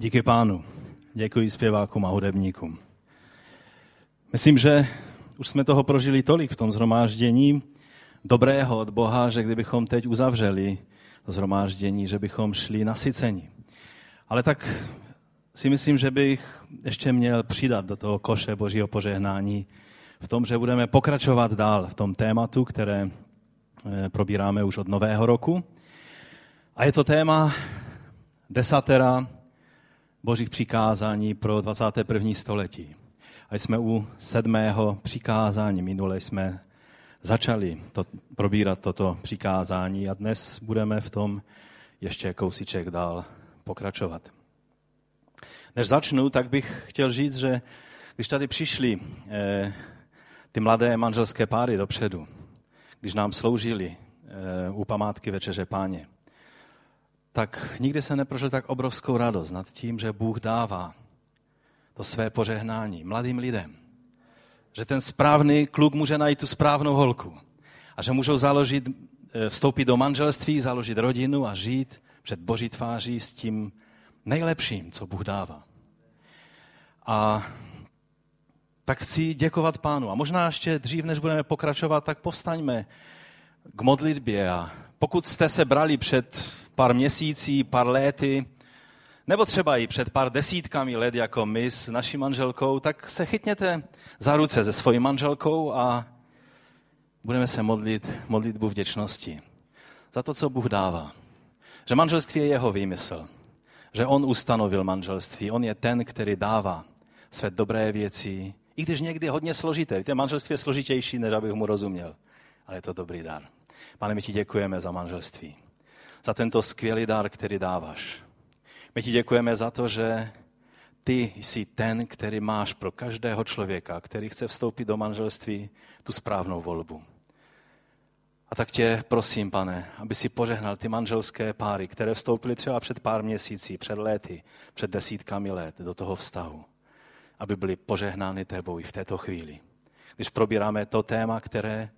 Díky pánu. Děkuji zpěvákům a hudebníkům. Myslím, že už jsme toho prožili tolik v tom zhromáždění dobrého od Boha, že kdybychom teď uzavřeli zhromáždění, že bychom šli nasyceni. Ale tak si myslím, že bych ještě měl přidat do toho koše božího požehnání v tom, že budeme pokračovat dál v tom tématu, které eh, probíráme už od nového roku. A je to téma desatera božích přikázání pro 21. století. A jsme u sedmého přikázání. Minule jsme začali to, probírat toto přikázání a dnes budeme v tom ještě kousíček dál pokračovat. Než začnu, tak bych chtěl říct, že když tady přišli eh, ty mladé manželské páry dopředu, když nám sloužili eh, u památky Večeře Páně, tak nikdy se neprožil tak obrovskou radost nad tím, že Bůh dává to své požehnání mladým lidem. Že ten správný kluk může najít tu správnou holku. A že můžou založit, eh, vstoupit do manželství, založit rodinu a žít před Boží tváří s tím nejlepším, co Bůh dává. A tak chci děkovat pánu. A možná ještě dřív, než budeme pokračovat, tak povstaňme k modlitbě. A pokud jste se brali před pár měsící, pár léty, nebo třeba i před pár desítkami let jako my s naší manželkou, tak se chytněte za ruce se svojí manželkou a budeme se modlit modlitbu vděčnosti za to, co Bůh dává. Že manželství je jeho výmysl. Že on ustanovil manželství. On je ten, který dává své dobré věci, i když někdy hodně složité. Víte, manželství je složitější, než abych mu rozuměl. Ale je to dobrý dar. Pane, my ti děkujeme za manželství. Za tento skvělý dar, který dáváš. My ti děkujeme za to, že ty jsi ten, který máš pro každého člověka, který chce vstoupit do manželství, tu správnou volbu. A tak tě prosím, pane, aby si požehnal ty manželské páry, které vstoupily třeba před pár měsící, před léty, před desítkami let do toho vztahu. Aby byly požehnány tebou i v této chvíli. Když probíráme to téma, které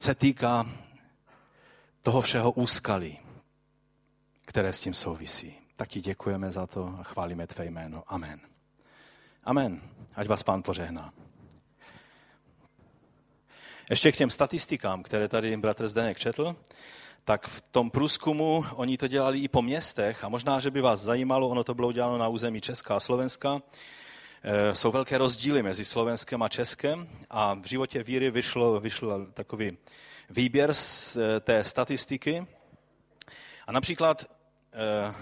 se týká toho všeho úskalí, které s tím souvisí. Tak ti děkujeme za to a chválíme tvé jméno. Amen. Amen. Ať vás pán požehná. Ještě k těm statistikám, které tady bratr Zdenek četl, tak v tom průzkumu oni to dělali i po městech a možná, že by vás zajímalo, ono to bylo uděláno na území Česka a Slovenska. E, jsou velké rozdíly mezi Slovenskem a Českem a v životě víry vyšlo, vyšlo takový výběr z e, té statistiky. A například e,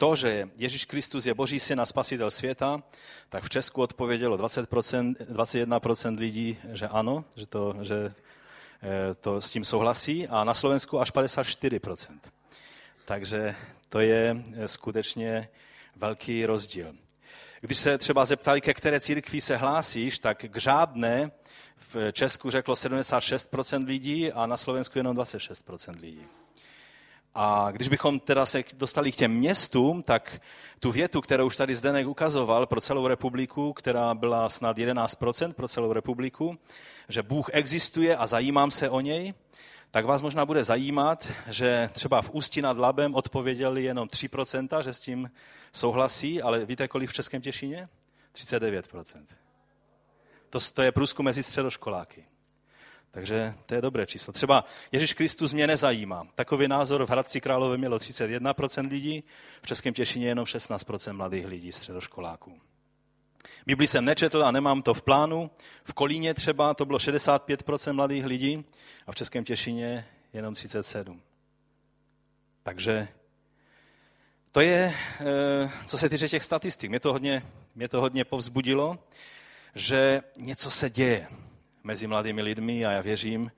to, že Ježíš Kristus je Boží syn a spasitel světa, tak v Česku odpovědělo 20%, 21% lidí, že ano, že to, že eh, to s tím souhlasí a na Slovensku až 54%. Takže to je eh, skutečně velký rozdíl. Když se třeba zeptali, ke které církvi se hlásíš, tak k žádné v Česku řeklo 76% lidí a na Slovensku jenom 26% lidí. A když bychom teda se dostali k těm městům, tak tu větu, kterou už tady Zdenek ukazoval pro celou republiku, která byla snad 11% pro celou republiku, že Bůh existuje a zajímám se o něj, tak vás možná bude zajímat, že třeba v Ústí nad Labem odpověděli jenom 3%, že s tím souhlasí, ale víte, kolik v Českém Těšíně? 39%. To, to je průzkum mezi středoškoláky. Takže to je dobré číslo. Třeba Ježíš Kristus mě nezajímá. Takový názor v Hradci Králové mělo 31% lidí, v Českém Těšině jenom 16% mladých lidí, středoškoláků. Bibli jsem nečetl a nemám to v plánu. V Kolíně třeba to bylo 65% mladých lidí a v Českém Těšině jenom 37. Takže to je, eh, co se týče těch statistik. Mě to hodně, mě to hodně povzbudilo, že něco se děje mezi mladými lidmi a já věřím,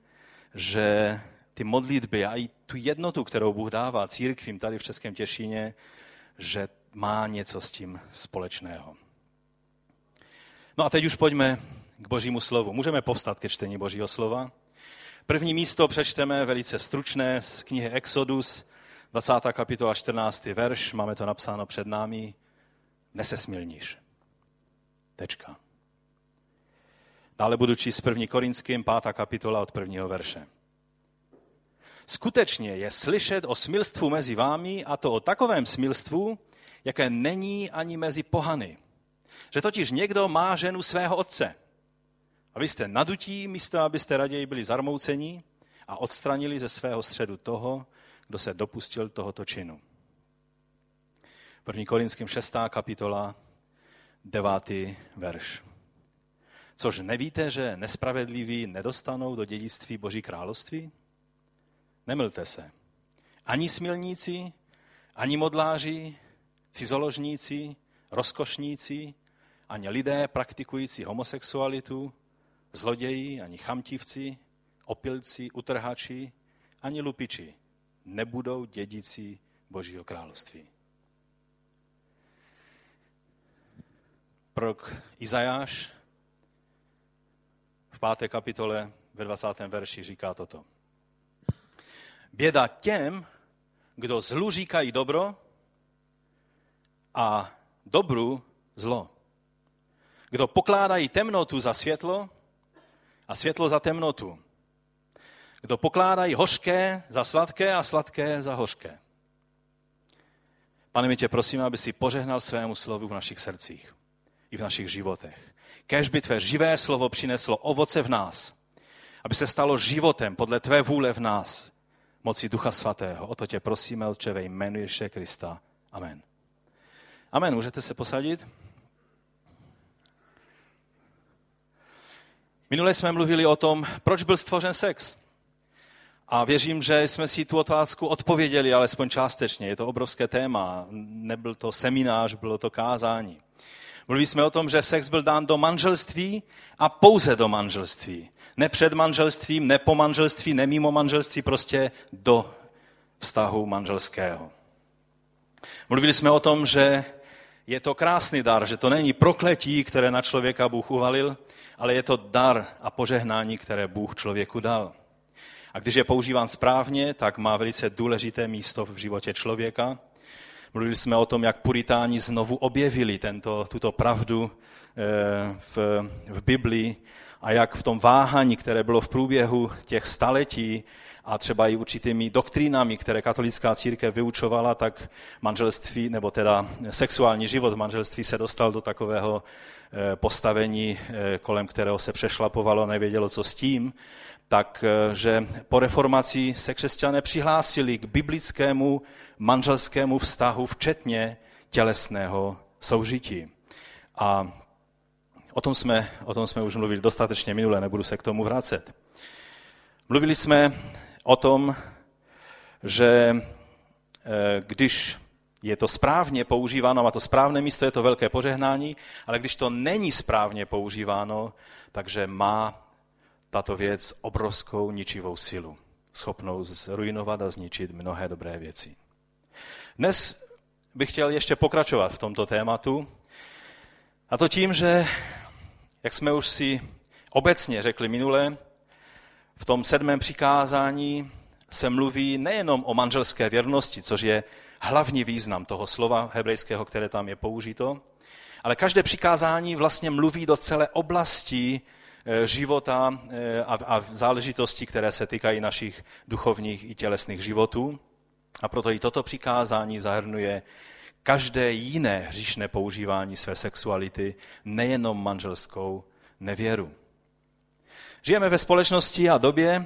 že ty modlitby a i tu jednotu, kterou Bůh dává církvím tady v Českém Těšíně, že má něco s tím společného. No a teď už pojďme k božímu slovu. Můžeme povstat ke čtení božího slova. První místo přečteme velice stručné z knihy Exodus, 20. kapitola, 14. verš, máme to napsáno před námi. Nesesmilníš. Tečka. Dále budu číst 1. Korinským, 5. kapitola od prvního verše. Skutečně je slyšet o smilstvu mezi vámi, a to o takovém smilstvu, jaké není ani mezi pohany. Že totiž někdo má ženu svého otce. A vy jste nadutí, místo abyste raději byli zarmoucení a odstranili ze svého středu toho, kdo se dopustil tohoto činu. 1. Korinským 6. kapitola, 9. verš. Což nevíte, že nespravedliví nedostanou do dědictví Boží království? Nemylte se. Ani smilníci, ani modláři, cizoložníci, rozkošníci, ani lidé praktikující homosexualitu, zloději, ani chamtivci, opilci, utrhači, ani lupiči nebudou dědici Božího království. Prorok Izajáš v páté kapitole ve 20. verši říká toto. Běda těm, kdo zlu říkají dobro a dobru zlo. Kdo pokládají temnotu za světlo a světlo za temnotu. Kdo pokládají hořké za sladké a sladké za hořké. Pane, my tě prosím, aby si požehnal svému slovu v našich srdcích i v našich životech. Kéž by tvé živé slovo přineslo ovoce v nás, aby se stalo životem podle tvé vůle v nás, moci Ducha Svatého. O to tě prosíme, Otče, ve jménu Ježíše Krista. Amen. Amen. Můžete se posadit? Minule jsme mluvili o tom, proč byl stvořen sex. A věřím, že jsme si tu otázku odpověděli, alespoň částečně. Je to obrovské téma. Nebyl to seminář, bylo to kázání. Mluvili jsme o tom, že sex byl dán do manželství a pouze do manželství. Ne před manželstvím, ne po manželství, ne mimo manželství, prostě do vztahu manželského. Mluvili jsme o tom, že je to krásný dar, že to není prokletí, které na člověka Bůh uvalil, ale je to dar a požehnání, které Bůh člověku dal. A když je používán správně, tak má velice důležité místo v životě člověka. Mluvili jsme o tom, jak puritáni znovu objevili tento, tuto pravdu eh, v, v Biblii a jak v tom váhání, které bylo v průběhu těch staletí a třeba i určitými doktrínami, které katolická církev vyučovala, tak manželství, nebo teda sexuální život v manželství se dostal do takového eh, postavení, eh, kolem kterého se přešlapovalo, nevědělo, co s tím, tak že po reformaci se křesťané přihlásili k biblickému manželskému vztahu, včetně tělesného soužití. A o tom jsme, o tom jsme už mluvili dostatečně minule, nebudu se k tomu vracet. Mluvili jsme o tom, že eh, když je to správně používáno, má to správné místo, je to velké požehnání, ale když to není správně používáno, takže má tato věc obrovskou ničivou silu, schopnou zrujnovat a zničit mnohé dobré věci. Dnes bych chtěl ještě pokračovat v tomto tématu, a to tím, že, jak jsme už si obecně řekli minule, v tom sedmém přikázání se mluví nejenom o manželské věrnosti, což je hlavní význam toho slova hebrejského, které tam je použito, ale každé přikázání vlastně mluví do celé oblasti života eh, a záležitostí, které se týkají našich duchovních i tělesných životů. A proto i toto přikázání zahrnuje každé jiné hříšné používání své sexuality, nejenom manželskou nevěru. Žijeme ve společnosti a době,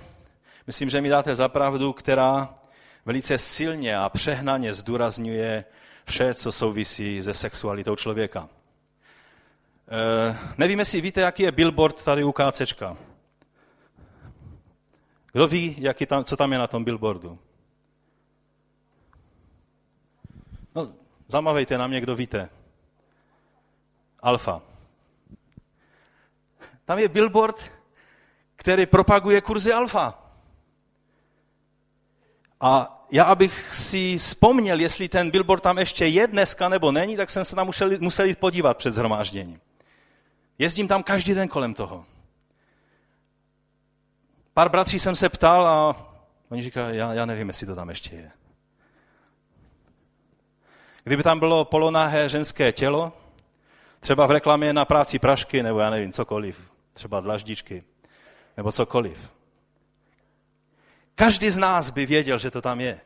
myslím, že mi dáte zapravdu, která velice silně a přehnaně zdůrazňuje vše, co souvisí se sexualitou člověka. E, nevím, jestli víte, jaký je billboard tady u KCčka. Kdo ví, jaký tam, co tam je na tom billboardu? No, zamavejte na mě, kdo víte. Alfa. Tam je billboard, který propaguje kurzy alfa. A já, abych si vzpomněl, jestli ten billboard tam ještě je dneska nebo není, tak jsem se tam musel, musel jít podívat před zhromážděním. Jezdím tam každý den kolem toho. Pár bratří jsem se ptal a oni říkají, já, já nevím, jestli to tam ještě je. Kdyby tam bylo polonahé ženské tělo, třeba v reklamě na práci prašky, nebo já nevím, cokoliv, třeba dlaždičky, nebo cokoliv. Každý z nás by věděl, že to tam je.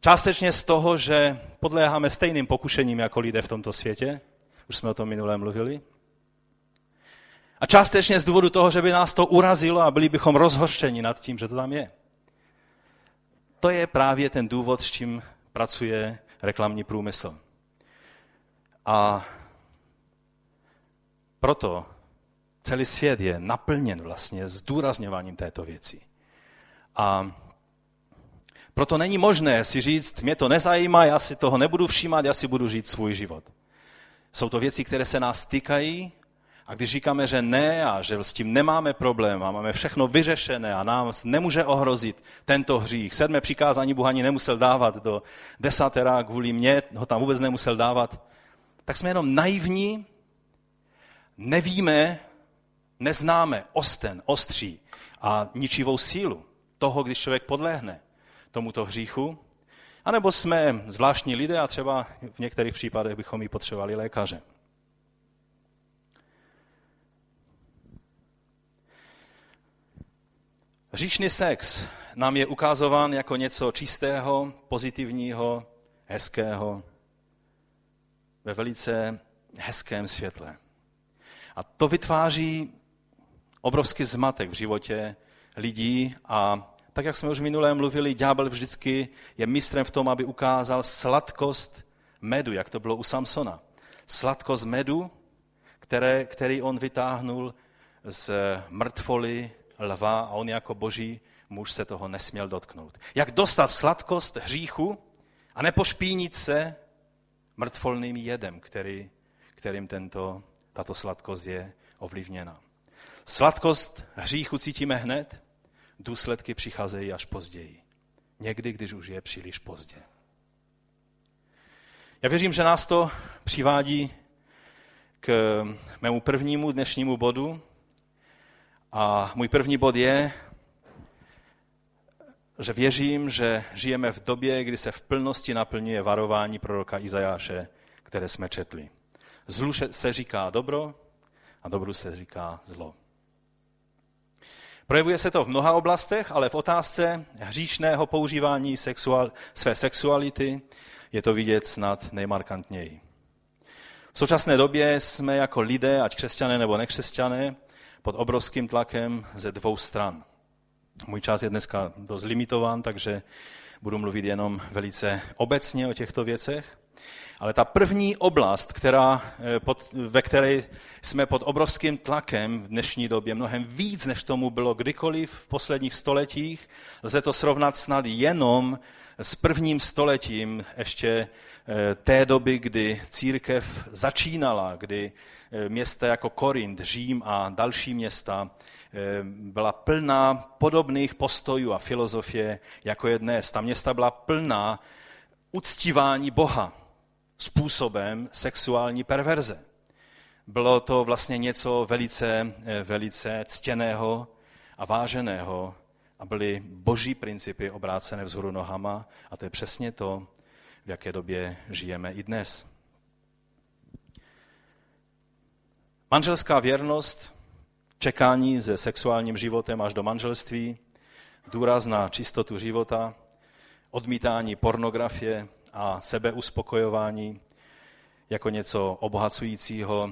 Částečně z toho, že podléháme stejným pokušením jako lidé v tomto světě, už jsme o tom minulé mluvili. A částečně z důvodu toho, že by nás to urazilo a byli bychom rozhorčeni nad tím, že to tam je. To je právě ten důvod, s čím pracuje reklamní průmysl. A proto celý svět je naplněn vlastně zdůrazňováním této věci. A proto není možné si říct, mě to nezajímá, já si toho nebudu všímat, já si budu žít svůj život. Jsou to věci, které se nás týkají a když říkáme, že ne a že s tím nemáme problém a máme všechno vyřešené a nám nemůže ohrozit tento hřích, sedmé přikázání Bůh ani nemusel dávat do desatera, kvůli mě ho tam vůbec nemusel dávat, tak jsme jenom naivní, nevíme, neznáme osten, ostří a ničivou sílu toho, když člověk podlehne tomuto hříchu, anebo jsme zvláštní lidé a třeba v některých případech bychom i potřebovali lékaře. Říšný sex nám je ukazován jako něco čistého, pozitivního, hezkého, ve velice hezkém světle. A to vytváří obrovský zmatek v životě lidí a tak, jak jsme už minulé mluvili, ďábel vždycky je mistrem v tom, aby ukázal sladkost medu, jak to bylo u Samsona. Sladkost medu, které, který on vytáhnul z mrtvoly lva a on jako boží muž se toho nesměl dotknout. Jak dostat sladkost hříchu a nepošpínit se mrtvolným jedem, který, kterým tento, tato sladkost je ovlivněna. Sladkost hříchu cítíme hned, důsledky přicházejí až později. Někdy, když už je příliš pozdě. Já věřím, že nás to přivádí k mému prvnímu dnešnímu bodu. A můj první bod je, že věřím, že žijeme v době, kdy se v plnosti naplňuje varování proroka Izajáše, které jsme četli. Zlu se říká dobro a dobru se říká zlo. Projevuje se to v mnoha oblastech, ale v otázce hříšného používání sexual, své sexuality je to vidět snad nejmarkantněji. V současné době jsme jako lidé, ať křesťané nebo nekřesťané, pod obrovským tlakem ze dvou stran. Můj čas je dneska dost limitován, takže budu mluvit jenom velice obecně o těchto věcech. Ale ta první oblast, která, eh, pod, ve které jsme pod obrovským tlakem v dnešní době, mnohem víc, než tomu bylo kdykoliv v posledních stoletích, lze to srovnat snad jenom s prvním stoletím ještě eh, té doby, kdy církev začínala, kdy eh, města jako Korint, Řím a další města byla plná podobných postojů a filozofie, jako je dnes. Ta města byla plná uctívání Boha, způsobem sexuální perverze. Bylo to vlastně něco velice, eh, velice ctěného a váženého a byly boží principy obrácené vzhůru nohama a to je přesně to, v jaké době žijeme i dnes. Manželská věrnost, čekání se sexuálním životem až do manželství, důraz na čistotu života, odmítání pornografie, a sebeuspokojování jako něco obohacujícího.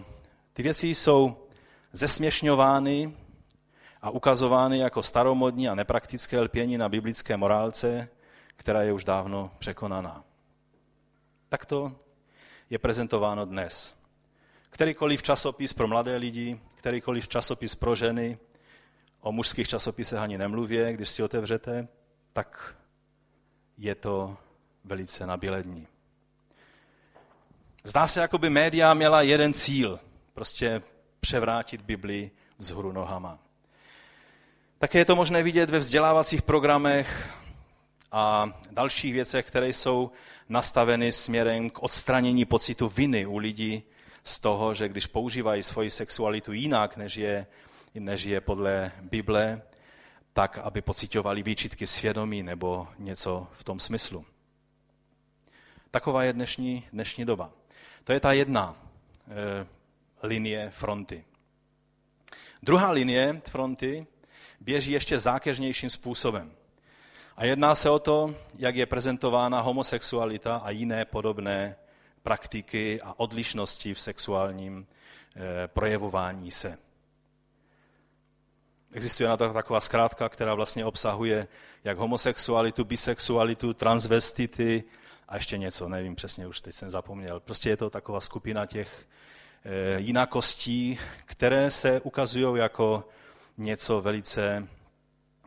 Ty věci jsou zesměšňovány a ukazovány jako staromodní a nepraktické lpění na biblické morálce, která je už dávno překonaná. Takto je prezentováno dnes. Kterýkoliv časopis pro mladé lidi, kterýkoliv časopis pro ženy, o mužských časopisech ani nemluvě, když si otevřete, tak je to velice nabílední. Zdá se, jako by média měla jeden cíl, prostě převrátit Bibli vzhůru nohama. Také je to možné vidět ve vzdělávacích programech a dalších věcech, které jsou nastaveny směrem k odstranění pocitu viny u lidí z toho, že když používají svoji sexualitu jinak, než je, než je podle Bible, tak aby pocitovali výčitky svědomí nebo něco v tom smyslu. Taková je dnešní, dnešní doba. To je ta jedna e, linie fronty. Druhá linie fronty běží ještě zákeřnějším způsobem. A jedná se o to, jak je prezentována homosexualita a jiné podobné praktiky a odlišnosti v sexuálním eh, projevování se. Existuje na to taková zkrátka, která vlastně obsahuje jak homosexualitu, bisexualitu, transvestity a ještě něco, nevím přesně, už teď jsem zapomněl. Prostě je to taková skupina těch eh, jinakostí, které se ukazují jako něco velice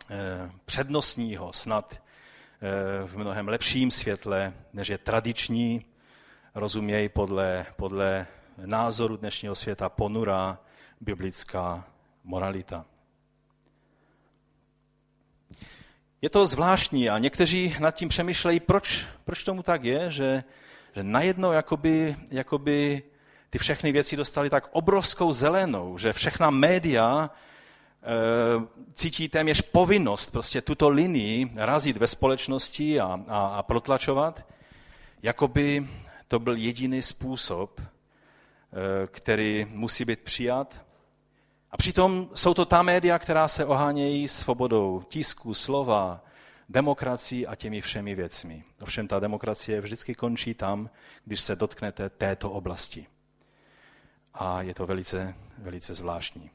eh, přednostního, snad eh, v mnohem lepším světle, než je tradiční, rozuměj podle, podle názoru dnešního světa ponurá biblická moralita. Je to zvláštní a někteří nad tím přemýšlejí, proč, proč tomu tak je, že, že najednou jakoby, jakoby ty všechny věci dostaly tak obrovskou zelenou, že všechna média e, cítí téměř povinnost prostě tuto linii razit ve společnosti a, a, a protlačovat, jakoby to byl jediný způsob, e, který musí být přijat a přitom jsou to ta média, která se ohánějí svobodou tisku, slova, demokracií a těmi všemi věcmi. Ovšem ta demokracie vždycky končí tam, když se dotknete této oblasti. A je to velice, velice zvláštní.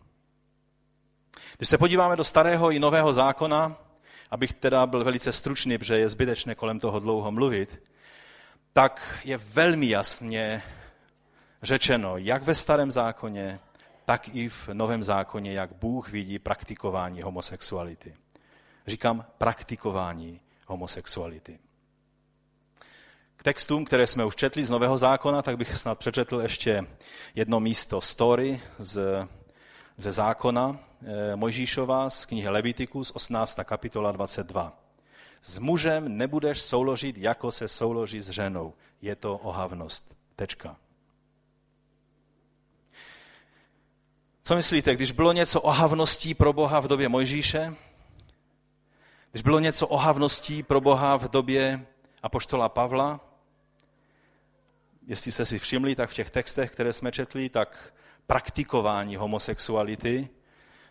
Když se podíváme do starého i nového zákona, abych teda byl velice stručný, protože je zbytečné kolem toho dlouho mluvit, tak je velmi jasně řečeno, jak ve starém zákoně, tak i v Novém zákoně, jak Bůh vidí praktikování homosexuality. Říkám praktikování homosexuality. K textům, které jsme už četli z Nového zákona, tak bych snad přečetl ještě jedno místo story z, ze zákona e, Mojžíšova z knihy Levitikus, 18. kapitola 22. S mužem nebudeš souložit, jako se souloží s ženou. Je to ohavnost. Tečka. Co myslíte, když bylo něco ohavností pro Boha v době Mojžíše? Když bylo něco ohavností pro Boha v době apoštola Pavla? Jestli jste si všimli, tak v těch textech, které jsme četli, tak praktikování homosexuality,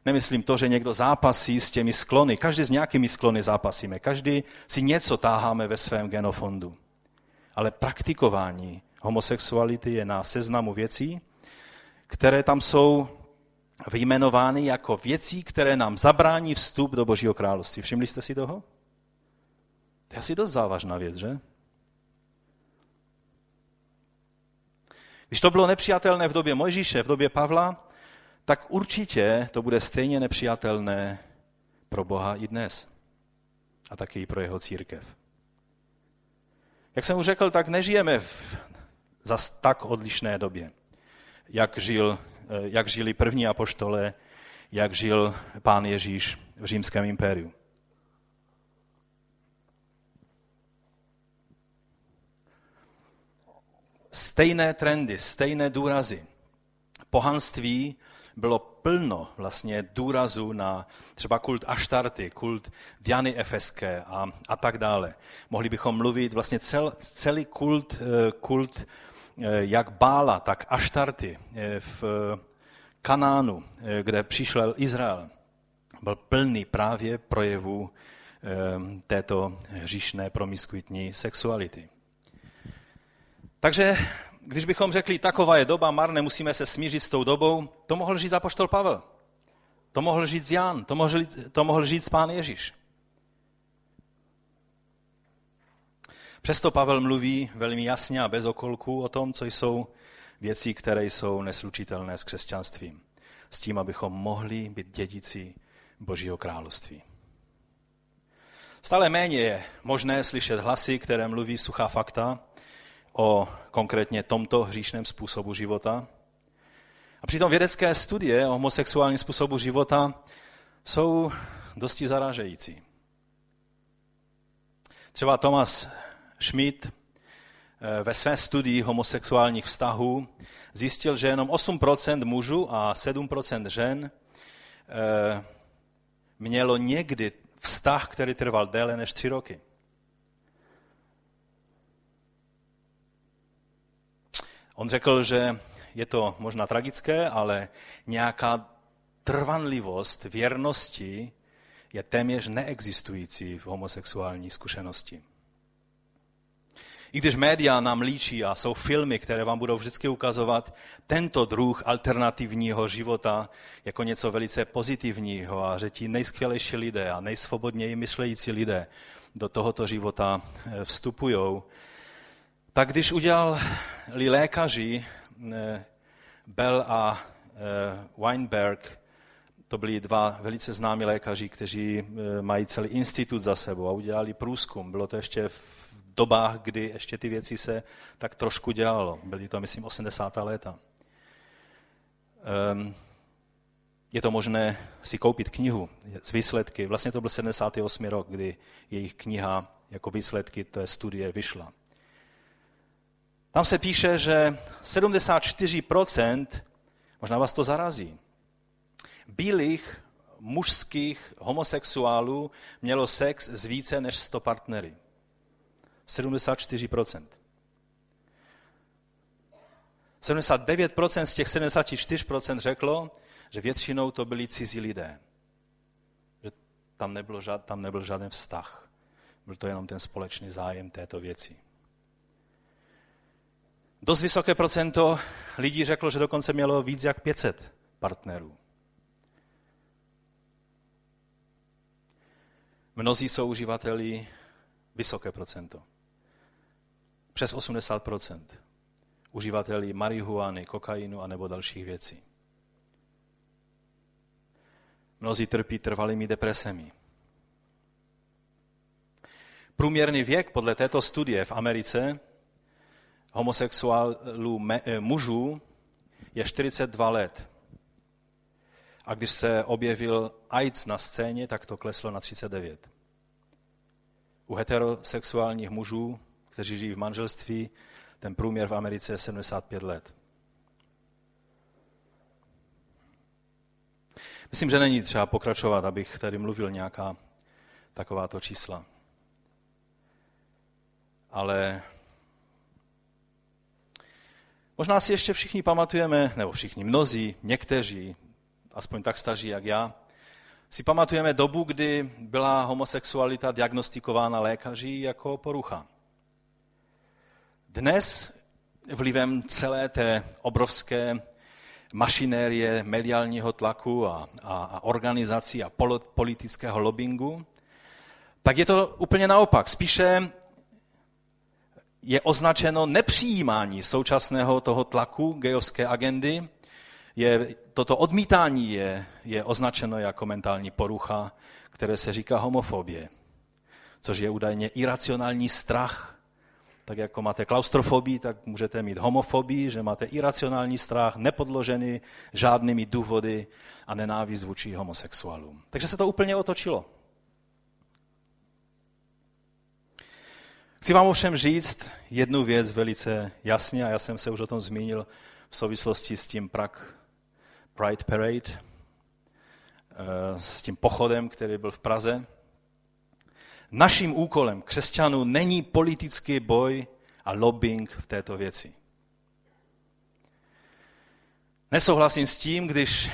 nemyslím to, že někdo zápasí s těmi sklony, každý s nějakými sklony zápasíme, každý si něco táháme ve svém genofondu. Ale praktikování homosexuality je na seznamu věcí, které tam jsou vyjmenovány jako věcí, které nám zabrání vstup do Božího království. Všimli jste si toho? To je asi dost závažná věc, že? Když to bylo nepřijatelné v době Mojžíše, v době Pavla, tak určitě to bude stejně nepřijatelné pro Boha i dnes. A taky i pro jeho církev. Jak jsem už řekl, tak nežijeme v zas tak odlišné době, jak žil jak žili první apoštole, jak žil pán Ježíš v římském impériu. Stejné trendy, stejné důrazy. Pohanství bylo plno vlastně důrazu na třeba kult Aštarty, kult Diany Efeské a, a tak dále. Mohli bychom mluvit vlastně cel, celý kult, eh, kult Eh, jak Bála, tak Aštarty eh, v Kanánu, eh, kde přišel Izrael, byl plný právě projevů této hříšné promiskuitní sexuality. Takže když bychom řekli, taková je doba, mar, nemusíme se smířit s tou dobou, to mohl říct apoštol Pavel. To mohl říct Jan, to mohl, to mohl říct pán Ježíš. Přesto Pavel mluví velmi jasně a bez okolků o tom, co jsou věci, které jsou neslučitelné s křesťanstvím. S tím, abychom mohli být dědici Božího království. Stále méně je možné slyšet hlasy, které mluví suchá fakta o konkrétně tomto hříšném způsobu života. A přitom vědecké studie o homosexuálním způsobu života jsou dosti zarážející. Třeba Thomas Schmidt eh, ve své studii homosexuálních vztahů zjistil, že jenom 8% mužů a 7% žen eh, mělo někdy vztah, který trval déle než tři roky. On řekl, že je to možná tragické, ale nějaká trvanlivost věrnosti je téměř neexistující v homosexuální zkušenosti. I když média nám líčí a jsou filmy, které vám budou vždycky ukazovat tento druh alternativního života jako něco velice pozitivního a že ti nejskvělejší lidé a nejsvobodněji myšlející lidé do tohoto života eh, vstupují, tak když udělali lékaři eh, Bell a eh, Weinberg, to byli dva velice známí lékaři, kteří mají celý institut za sebou a udělali průzkum. Bylo to ještě v dobách, kdy ještě ty věci se tak trošku dělalo. Byly to, myslím, 80. léta. Um, je to možné si koupit knihu z výsledky. Vlastně to byl 78. rok, kdy jejich kniha jako výsledky té studie vyšla. Tam se píše, že 74%, možná vás to zarazí, bílých mužských homosexuálů mělo sex s více než 100 partnery. 74%. 79% z těch 74% řeklo, že většinou to byli cizí lidé. Že tam, nebylo žád, tam nebyl žádný vztah. Byl to jenom ten společný zájem této věci. Dost vysoké procento lidí řeklo, že dokonce mělo víc jak 500 partnerů. Mnozí jsou uživateli vysoké procento přes 80% uživateli marihuany, kokainu a nebo dalších věcí. Mnozí trpí trvalými depresemi. Průměrný věk podle této studie v Americe homosexuálů eh, mužů je 42 let. A když se objevil AIDS na scéně, tak to kleslo na 39. U heterosexuálních mužů kteří žijí v manželství, ten průměr v Americe je 75 let. Myslím, že není třeba pokračovat, abych tady mluvil nějaká takováto čísla. Ale možná si ještě všichni pamatujeme, nebo všichni, mnozí, někteří, aspoň tak staří jak já, si pamatujeme dobu, kdy byla homosexualita diagnostikována lékaři jako porucha. Dnes vlivem celé té obrovské mašinérie mediálního tlaku a, a, a organizací a politického lobbingu, tak je to úplně naopak. Spíše je označeno nepřijímání současného toho tlaku gejovské agendy. Je, toto odmítání je, je označeno jako mentální porucha, které se říká homofobie, což je údajně iracionální strach tak jako máte klaustrofobii, tak můžete mít homofobii, že máte iracionální strach, nepodložený žádnými důvody a nenávist vůči homosexuálům. Takže se to úplně otočilo. Chci vám ovšem říct jednu věc velice jasně, a já jsem se už o tom zmínil v souvislosti s tím Prague Pride Parade, eh, s tím pochodem, který byl v Praze. Naším úkolem křesťanů není politický boj a lobbying v této věci. Nesouhlasím s tím, když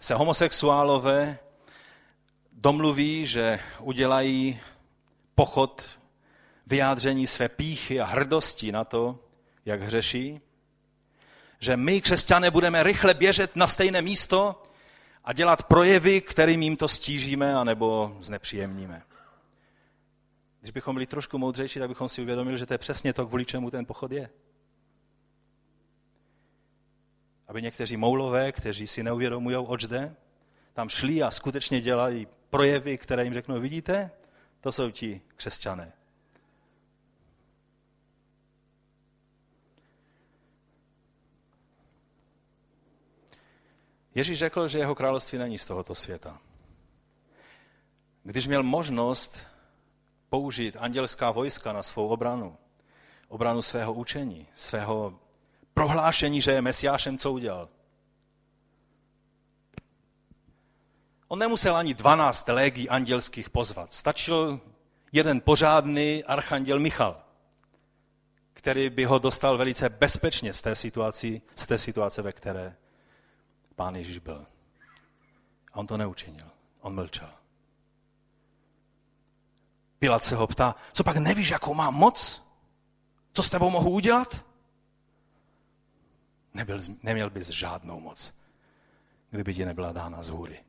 se homosexuálové domluví, že udělají pochod vyjádření své píchy a hrdosti na to, jak hřeší, že my, křesťané, budeme rychle běžet na stejné místo a dělat projevy, kterým jim to stížíme anebo znepříjemníme. Když bychom byli trošku moudřejší, tak bychom si uvědomili, že to je přesně to, kvůli čemu ten pochod je. Aby někteří moulové, kteří si neuvědomují, oč jde, tam šli a skutečně dělali projevy, které jim řeknou, vidíte, to jsou ti křesťané. Ježíš řekl, že jeho království není z tohoto světa. Když měl možnost použít andělská vojska na svou obranu, obranu svého učení, svého prohlášení, že je mesiášem, co udělal. On nemusel ani 12 légí andělských pozvat. Stačil jeden pořádný archanděl Michal, který by ho dostal velice bezpečně z té, situaci, z té situace, ve které pán Ježíš byl. A on to neučinil. On mlčel. Pilat se ho ptá, co pak nevíš, jakou mám moc? Co s tebou mohu udělat? Nebyl, neměl bys žádnou moc, kdyby ti nebyla dána z hůry.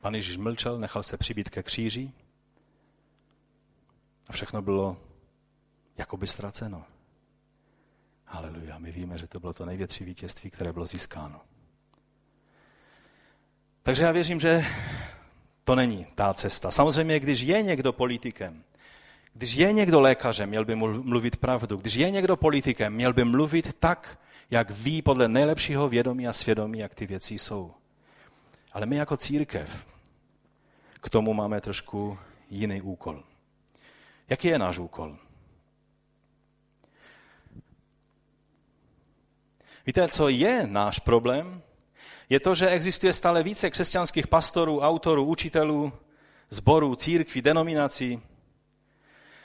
Pan Ježíš mlčel, nechal se přibít ke kříži a všechno bylo jakoby ztraceno. Haleluja, my víme, že to bylo to největší vítězství, které bylo získáno. Takže já věřím, že to není ta cesta. Samozřejmě, když je někdo politikem, když je někdo lékařem, měl by mluvit pravdu. Když je někdo politikem, měl by mluvit tak, jak ví podle nejlepšího vědomí a svědomí, jak ty věci jsou. Ale my jako církev k tomu máme trošku jiný úkol. Jaký je náš úkol? Víte, co je náš problém? Je to, že existuje stále více křesťanských pastorů, autorů, učitelů, zborů, církví, denominací,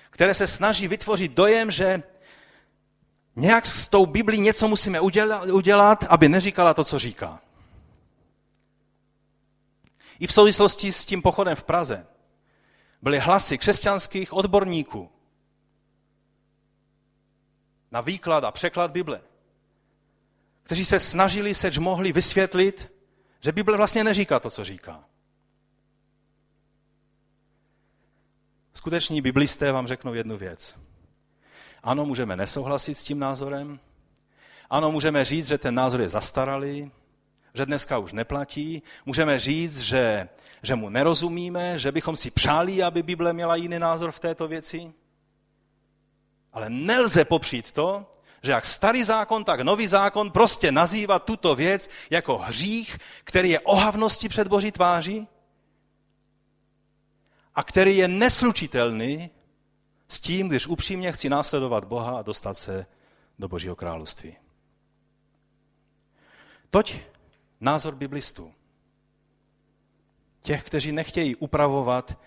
které se snaží vytvořit dojem, že nějak s tou Biblí něco musíme udělat, udělat, aby neříkala to, co říká. I v souvislosti s tím pochodem v Praze byly hlasy křesťanských odborníků na výklad a překlad Bible, kteří se snažili, seč mohli vysvětlit, že Bible vlastně neříká to, co říká. Skuteční biblisté vám řeknou jednu věc. Ano, můžeme nesouhlasit s tím názorem, ano, můžeme říct, že ten názor je zastaralý, že dneska už neplatí. Můžeme říct, že, že mu nerozumíme, že bychom si přáli, aby Bible měla jiný názor v této věci. Ale nelze popřít to, že jak starý zákon, tak nový zákon prostě nazývá tuto věc jako hřích, který je ohavnosti před Boží tváří a který je neslučitelný s tím, když upřímně chci následovat Boha a dostat se do Božího království. Toť názor biblistů. Těch, kteří nechtějí upravovat,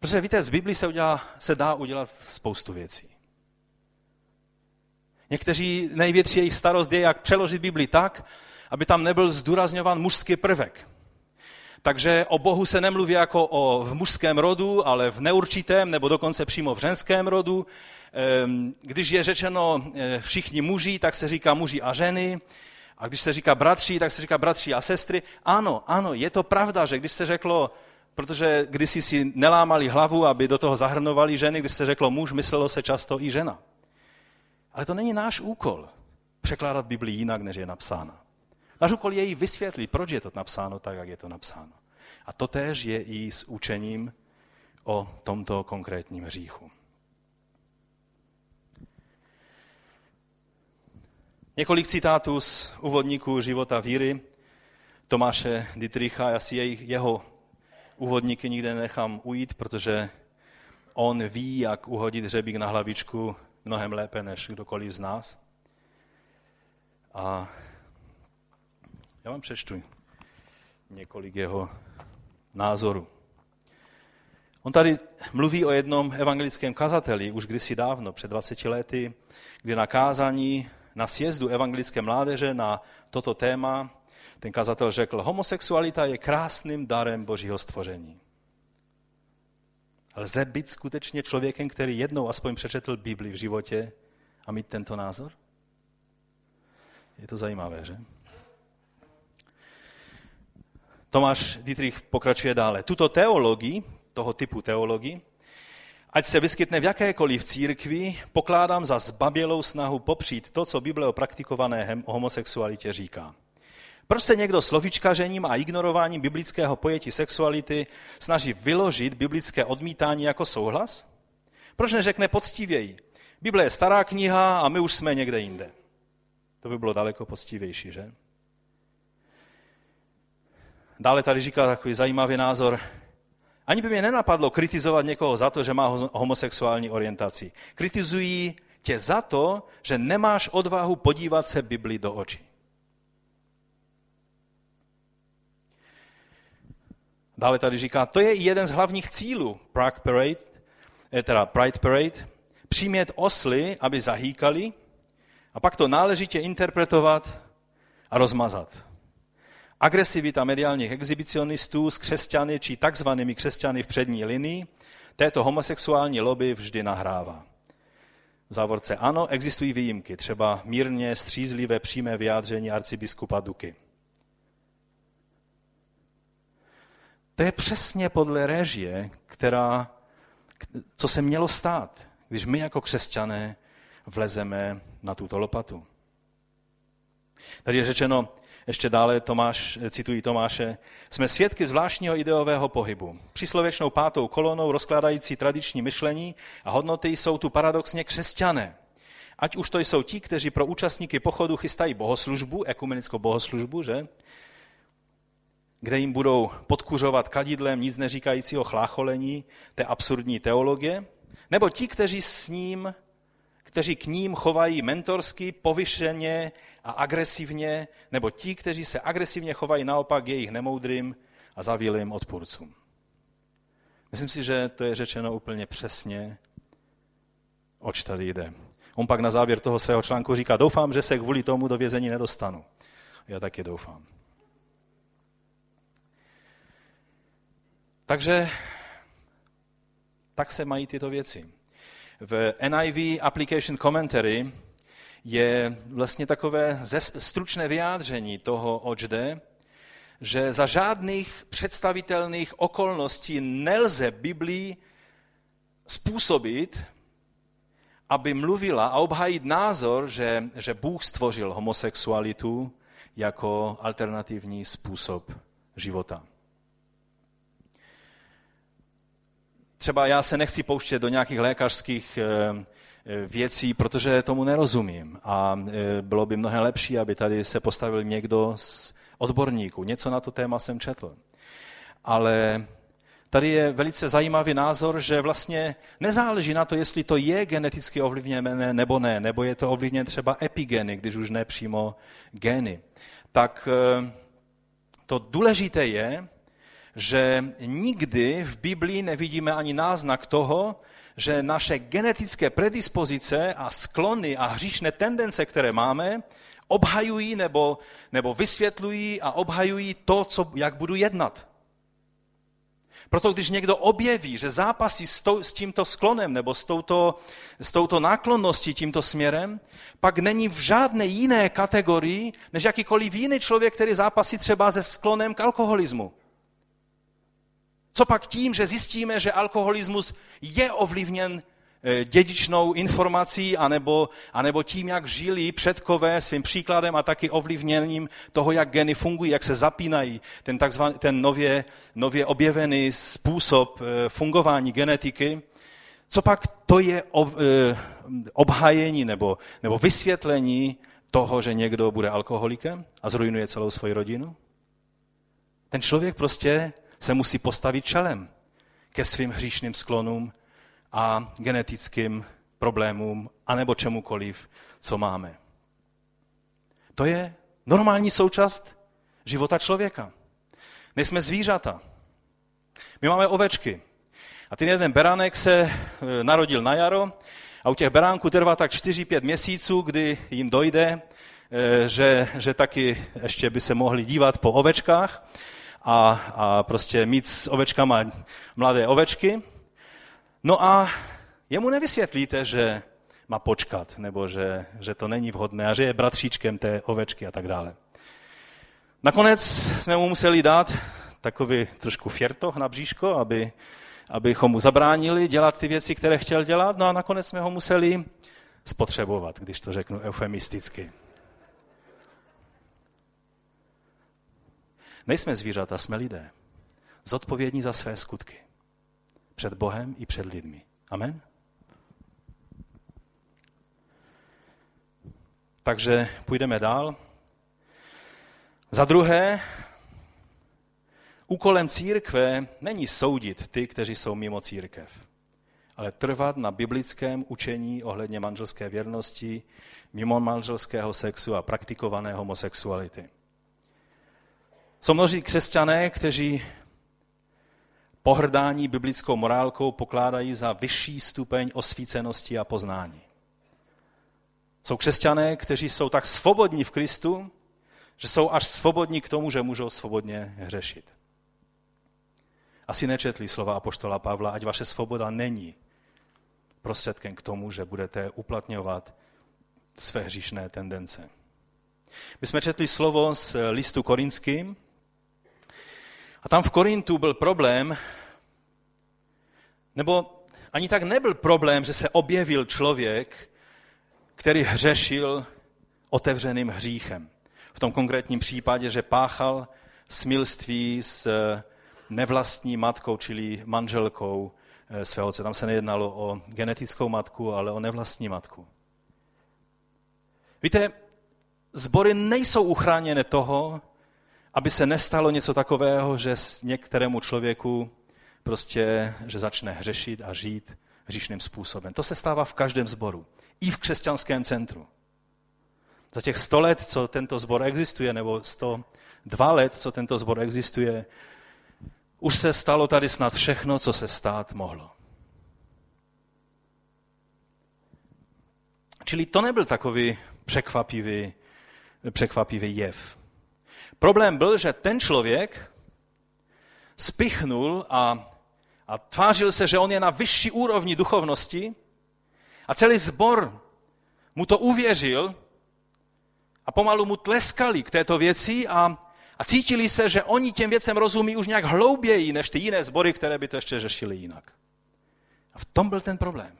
protože víte, z Biblii se, udělá, se dá udělat spoustu věcí. Někteří největší jejich starost je, jak přeložit Bibli tak, aby tam nebyl zdůrazňován mužský prvek. Takže o Bohu se nemluví jako o v mužském rodu, ale v neurčitém nebo dokonce přímo v ženském rodu. Ehm, když je řečeno eh, všichni muži, tak se říká muži a ženy. A když se říká bratři, tak se říká bratři a sestry. Ano, ano, je to pravda, že když se řeklo, protože když si nelámali hlavu, aby do toho zahrnovali ženy, když se řeklo muž, myslelo se často i žena. Ale to není náš úkol překládat Biblii jinak, než je napsána. Náš úkol je jí vysvětlit, proč je to napsáno tak, jak je to napsáno. A to též je i s učením o tomto konkrétním hříchu. Několik citátů z úvodníků života víry Tomáše Dietricha, já si jeho úvodníky nikde nechám ujít, protože on ví, jak uhodit hřebík na hlavičku mnohem lépe než kdokoliv z nás. A já vám přečtu několik jeho názorů. On tady mluví o jednom evangelickém kazateli už kdysi dávno, před 20 lety, kdy na kázání na sjezdu evangelické mládeže na toto téma ten kazatel řekl, homosexualita je krásným darem božího stvoření. Lze být skutečně člověkem, který jednou aspoň přečetl Bibli v životě a mít tento názor? Je to zajímavé, že? Tomáš Dietrich pokračuje dále. Tuto teologii, toho typu teologii, ať se vyskytne v jakékoliv církvi, pokládám za zbabělou snahu popřít to, co Bible o praktikované homosexualitě říká. Proč se někdo slovičkařením a ignorováním biblického pojetí sexuality snaží vyložit biblické odmítání jako souhlas? Proč neřekne poctivěji? Bible je stará kniha a my už jsme někde jinde. To by bylo daleko poctivější, že? Dále tady říká takový zajímavý názor. Ani by mě nenapadlo kritizovat někoho za to, že má homosexuální orientaci. Kritizují tě za to, že nemáš odvahu podívat se Bibli do očí. Dále tady říká, to je jeden z hlavních cílů Prague Parade, eh, teda Pride Parade, přimět osly, aby zahýkali a pak to náležitě interpretovat a rozmazat. agresivita mediálních exhibicionistů s křesťany či takzvanými křesťany v přední linii této homosexuální lobby vždy nahrává. V závorce ano, existují výjimky, třeba mírně střízlivé přímé vyjádření arcibiskupa Duky. To je přesně podle režie, která, co se mělo stát, když my jako křesťané vlezeme na tuto lopatu. Tady je řečeno, ještě dále Tomáš, citují Tomáše, jsme svědky zvláštního ideového pohybu. Příslověčnou pátou kolonou rozkládající tradiční myšlení a hodnoty jsou tu paradoxně křesťané. Ať už to jsou ti, kteří pro účastníky pochodu chystají bohoslužbu, ekumenickou bohoslužbu, že? Kde jim budou podkuřovat kadidlem nic neříkajícího chlácholení té absurdní teologie, nebo ti, kteří s ním, kteří k ním chovají mentorsky, povyšeně a agresivně, nebo ti, kteří se agresivně chovají naopak jejich nemoudrým a zavílým odpůrcům. Myslím si, že to je řečeno úplně přesně, oč tady jde. On pak na závěr toho svého článku říká, doufám, že se kvůli tomu do vězení nedostanu. Já taky doufám. Takže tak se mají tyto věci. V NIV Application Commentary je vlastně takové stručné vyjádření toho, oč jde, že za žádných představitelných okolností nelze Biblii způsobit, aby mluvila a obhájit názor, že, že Bůh stvořil homosexualitu jako alternativní způsob života. Třeba já se nechci pouštět do nějakých lékařských eh, eh, věcí, protože tomu nerozumím. A eh, bylo by mnohem lepší, aby tady se postavil někdo z odborníků. Něco na to téma jsem četl. Ale tady je velice zajímavý názor, že vlastně nezáleží na to, jestli to je geneticky ovlivněné nebo ne, nebo je to ovlivněné třeba epigeny, když už ne přímo geny. Tak to důležité je, že nikdy v Biblii nevidíme ani náznak toho, že naše genetické predispozice a sklony a hříšné tendence, které máme, obhajují nebo, nebo vysvětlují a obhajují to, co, jak budu jednat. Proto když někdo objeví, že zápasí s, tou, s tímto sklonem nebo s touto, s touto náklonností tímto směrem, pak není v žádné jiné kategorii, než jakýkoliv jiný člověk, který zápasí třeba se sklonem k alkoholismu. Co pak tím, že zjistíme, že alkoholismus je ovlivněn eh, dědičnou informací, anebo, anebo tím, jak žili předkové svým příkladem a taky ovlivněním toho, jak geny fungují, jak se zapínají, ten, takzvaný, ten nově, nově objevený způsob eh, fungování genetiky. Co pak to je eh, obhajení nebo, nebo vysvětlení toho, že někdo bude alkoholikem a zrujnuje celou svoji rodinu? Ten člověk prostě se musí postavit čelem ke svým hříšným sklonům a genetickým problémům, anebo čemukoliv, co máme. To je normální součást života člověka. Nejsme zvířata. My máme ovečky. A ten jeden beránek se e, narodil na jaro a u těch beránků trvá tak 4-5 měsíců, kdy jim dojde, e, že, že taky ještě by se mohli dívat po ovečkách a, a prostě mít s ovečkama mladé ovečky. No a jemu nevysvětlíte, že má počkat, nebo že, že to není vhodné a že je bratříčkem té ovečky a tak dále. Nakonec jsme mu museli dát takový trošku fiertoch na bříško, aby, abychom mu zabránili dělat ty věci, které chtěl dělat, no a nakonec jsme ho museli spotřebovat, když to řeknu eufemisticky. Nejsme zvířata, jsme lidé. Zodpovědní za své skutky. Před Bohem i před lidmi. Amen? Takže půjdeme dál. Za druhé, úkolem církve není soudit ty, kteří jsou mimo církev, ale trvat na biblickém učení ohledně manželské věrnosti, mimo manželského sexu a praktikované homosexuality. Jsou mnozí křesťané, kteří pohrdání biblickou morálkou pokládají za vyšší stupeň osvícenosti a poznání. Jsou křesťané, kteří jsou tak svobodní v Kristu, Že jsou až svobodní k tomu, že můžou svobodně hřešit. Asi nečetli slova apoštola Pavla, ať vaše svoboda není prostředkem k tomu, že budete uplatňovat své hříšné tendence. My jsme četli slovo z listu korinským a tam v Korintu byl problém, nebo ani tak nebyl problém, že se objevil člověk, který hřešil otevřeným hříchem. V tom konkrétním případě, že páchal smilství s nevlastní matkou, čili manželkou eh, svého otce. Tam se nejednalo o genetickou matku, ale o nevlastní matku. Víte, zbory nejsou uchráněné toho, aby se nestalo něco takového, že s některému člověku prostě, že začne hřešit a žít hříšným způsobem. To se stává v každém zboru. I v křesťanském centru. Za těch sto let, co tento zbor existuje, nebo sto dva let, co tento zbor existuje, už se stalo tady snad všechno, co se stát mohlo. Čili to nebyl takový překvapivý, překvapivý jev. Problém byl, že ten člověk spichnul a, a tvářil se, že on je na vyšší úrovni duchovnosti a celý zbor mu to uvěřil a pomalu mu tleskali k této věci a, a cítili se, že oni těm věcem rozumí už nějak hlouběji než ty jiné sbory, které by to ještě řešili jinak. A v tom byl ten problém.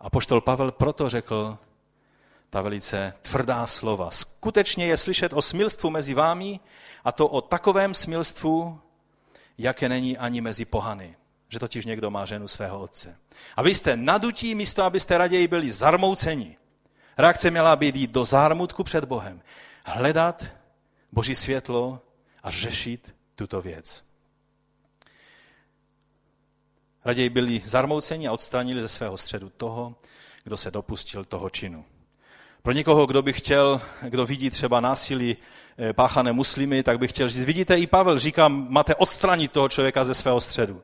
A poštol Pavel proto řekl ta velice tvrdá slova. Skutečně je slyšet o smilstvu mezi vámi a to o takovém smilstvu, jaké není ani mezi pohany. Že totiž někdo má ženu svého otce. A vy jste nadutí místo, abyste raději byli zarmouceni. Reakce měla být jít do zármutku před Bohem. Hledat Boží světlo a řešit tuto věc. Raději byli zarmouceni a odstranili ze svého středu toho, kdo se dopustil toho činu. Pro někoho, kdo by chtěl, kdo vidí třeba násilí eh, páchané muslimy, tak bych chtěl říct, vidíte, i Pavel říká, máte odstranit toho člověka ze svého středu.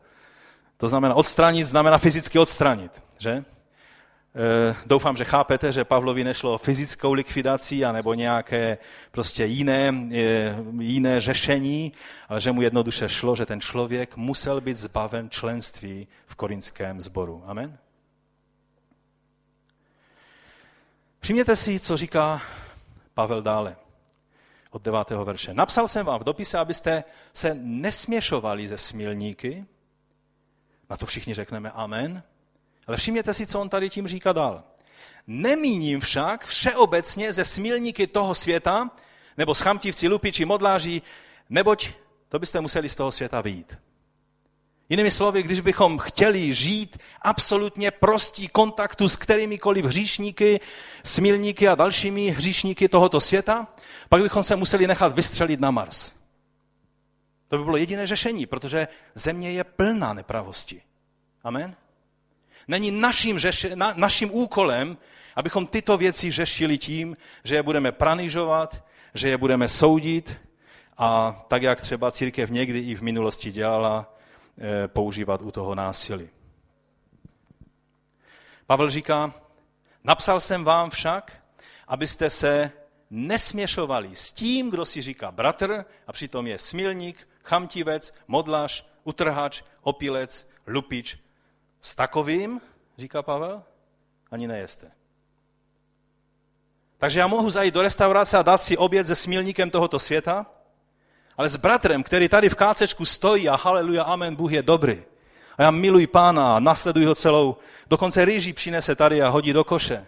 To znamená, odstranit znamená fyzicky odstranit, že? Eh, doufám, že chápete, že Pavlovi nešlo o fyzickou likvidaci anebo nějaké prostě jiné, eh, jiné řešení, ale že mu jednoduše šlo, že ten člověk musel být zbaven členství v korinském sboru. Amen? Všimněte si, co říká Pavel dále od 9. verše. Napsal jsem vám v dopise, abyste se nesměšovali ze smilníky. Na to všichni řekneme amen. Ale všimněte si, co on tady tím říká dál. Nemíním však všeobecně ze smilníky toho světa, nebo schamtivci, lupiči, modláři, neboť to byste museli z toho světa vyjít. Jinými slovy, když bychom chtěli žít absolutně prostý kontaktu s kterýmikoliv hříšníky, smilníky a dalšími hříšníky tohoto světa, pak bychom se museli nechat vystřelit na Mars. To by bylo jediné řešení, protože země je plná nepravosti. Amen? Není naším, řeši, na, naším úkolem, abychom tyto věci řešili tím, že je budeme pranižovat, že je budeme soudit a tak, jak třeba církev někdy i v minulosti dělala, používat u toho násilí. Pavel říká, napsal jsem vám však, abyste se nesměšovali s tím, kdo si říká bratr a přitom je smilník, chamtivec, modlař, utrhač, opilec, lupič. S takovým, říká Pavel, ani nejeste. Takže já mohu zajít do restaurace a dát si oběd se smilníkem tohoto světa, ale s bratrem, který tady v kácečku stojí a haleluja, amen, Bůh je dobrý. A já miluji pána a nasleduji ho celou. Dokonce rýží přinese tady a hodí do koše.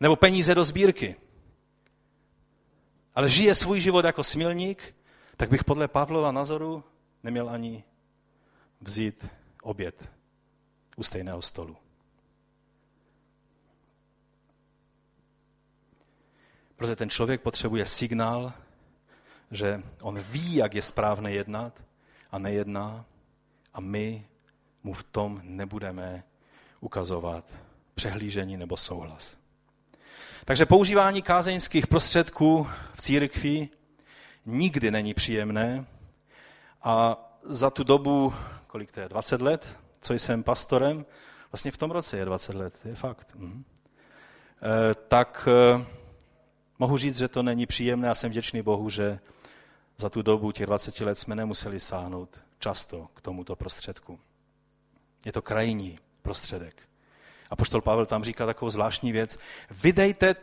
Nebo peníze do sbírky. Ale žije svůj život jako smilník, tak bych podle Pavlova názoru neměl ani vzít oběd u stejného stolu. Protože ten člověk potřebuje signál, že on ví, jak je správné jednat a nejedná a my mu v tom nebudeme ukazovat přehlížení nebo souhlas. Takže používání kázeňských prostředků v církvi nikdy není příjemné a za tu dobu, kolik to je, 20 let, co jsem pastorem, vlastně v tom roce je 20 let, je fakt, mhm. tak Mohu říct, že to není příjemné a jsem vděčný Bohu, že za tu dobu těch 20 let jsme nemuseli sáhnout často k tomuto prostředku. Je to krajní prostředek. A poštol Pavel tam říká takovou zvláštní věc. Vydejte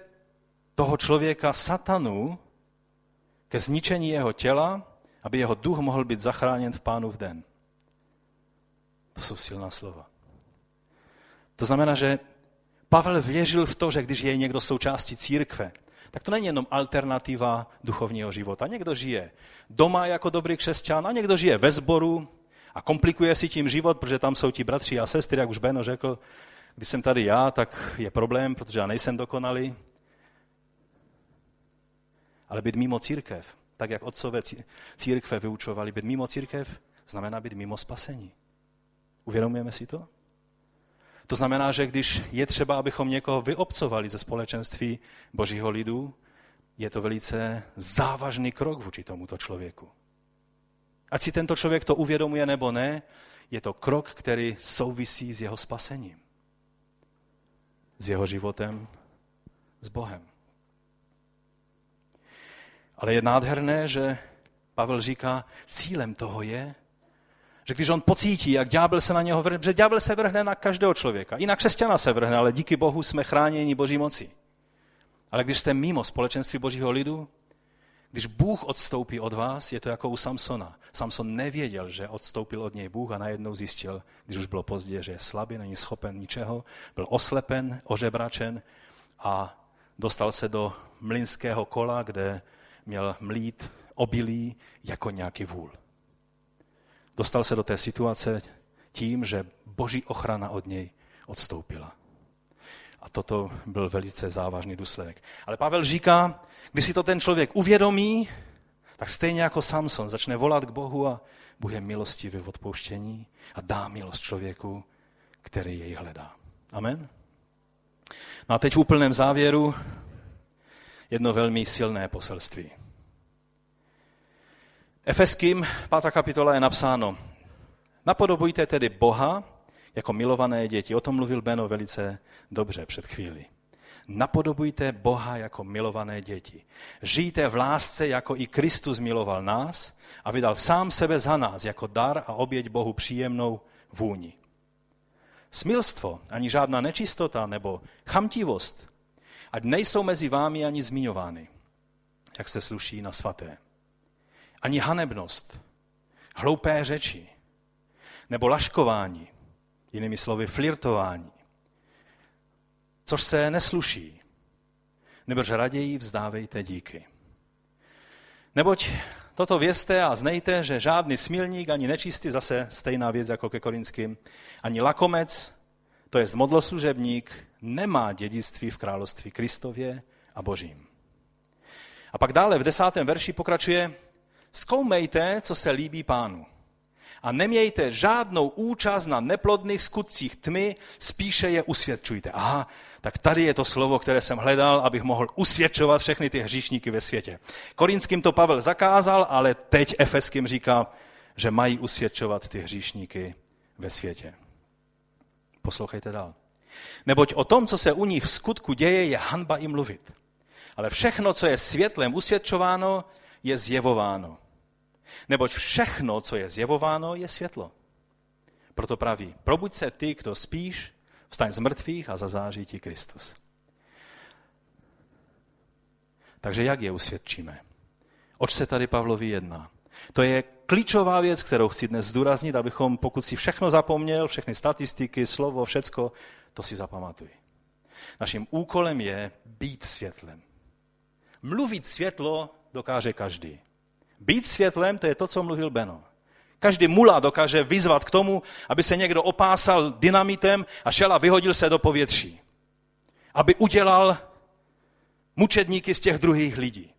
toho člověka satanu ke zničení jeho těla, aby jeho duch mohl být zachráněn v pánu v den. To jsou silná slova. To znamená, že Pavel věřil v to, že když je někdo součástí církve, tak to není jenom alternativa duchovního života. Někdo žije doma jako dobrý křesťan a někdo žije ve sboru a komplikuje si tím život, protože tam jsou ti bratři a sestry, jak už Beno řekl, když jsem tady já, tak je problém, protože já nejsem dokonalý. Ale být mimo církev, tak jak otcové církve vyučovali, být mimo církev znamená být mimo spasení. Uvědomujeme si to? To znamená, že když je třeba, abychom někoho vyobcovali ze společenství božího lidu, je to velice závažný krok vůči tomuto člověku. Ať si tento člověk to uvědomuje nebo ne, je to krok, který souvisí s jeho spasením. S jeho životem s Bohem. Ale je nádherné, že Pavel říká, cílem toho je, že když on pocítí, jak ďábel se na něho vrhne, že ďábel se vrhne na každého člověka. I na křesťana se vrhne, ale díky Bohu jsme chráněni Boží moci. Ale když jste mimo společenství Božího lidu, když Bůh odstoupí od vás, je to jako u Samsona. Samson nevěděl, že odstoupil od něj Bůh a najednou zjistil, když už bylo pozdě, že je slabý, není schopen ničeho, byl oslepen, ožebračen a dostal se do mlynského kola, kde měl mlít obilí jako nějaký vůl. Dostal se do té situace tím, že boží ochrana od něj odstoupila. A toto byl velice závažný důsledek. Ale Pavel říká, když si to ten člověk uvědomí, tak stejně jako Samson začne volat k Bohu a Bůh je milostivý v odpouštění a dá milost člověku, který jej hledá. Amen? No a teď v úplném závěru jedno velmi silné poselství. Efeským, pátá kapitola je napsáno, napodobujte tedy Boha jako milované děti. O tom mluvil Beno velice dobře před chvíli. Napodobujte Boha jako milované děti. Žijte v lásce, jako i Kristus miloval nás a vydal sám sebe za nás jako dar a oběť Bohu příjemnou vůni. Smilstvo, ani žádná nečistota nebo chamtivost, ať nejsou mezi vámi ani zmiňovány, jak se sluší na svaté ani hanebnost, hloupé řeči, nebo laškování, jinými slovy flirtování, což se nesluší, nebož raději vzdávejte díky. Neboť toto vězte a znejte, že žádný smilník ani nečistý, zase stejná věc jako ke korinským, ani lakomec, to je modloslužebník, nemá dědictví v království Kristově a Božím. A pak dále v desátém verši pokračuje, Zkoumejte, co se líbí pánu. A nemějte žádnou účast na neplodných skutcích tmy, spíše je usvědčujte. Aha, tak tady je to slovo, které jsem hledal, abych mohl usvědčovat všechny ty hříšníky ve světě. Korinským to Pavel zakázal, ale teď Efeským říká, že mají usvědčovat ty hříšníky ve světě. Poslouchejte dál. Neboť o tom, co se u nich v skutku děje, je hanba i mluvit. Ale všechno, co je světlem usvědčováno, je zjevováno. Neboť všechno, co je zjevováno, je světlo. Proto praví, probuď se ty, kdo spíš, vstaň z mrtvých a zazáří ti Kristus. Takže jak je usvědčíme? Oč se tady Pavlovi jedná? To je klíčová věc, kterou chci dnes zdůraznit, abychom, pokud si všechno zapomněl, všechny statistiky, slovo, všecko, to si zapamatuj. Naším úkolem je být světlem. Mluvit světlo dokáže každý. Být světlem, to je to, co mluvil Beno. Každý mula dokáže vyzvat k tomu, aby se někdo opásal dynamitem a šel a vyhodil se do povětří. Aby udělal mučedníky z těch druhých lidí.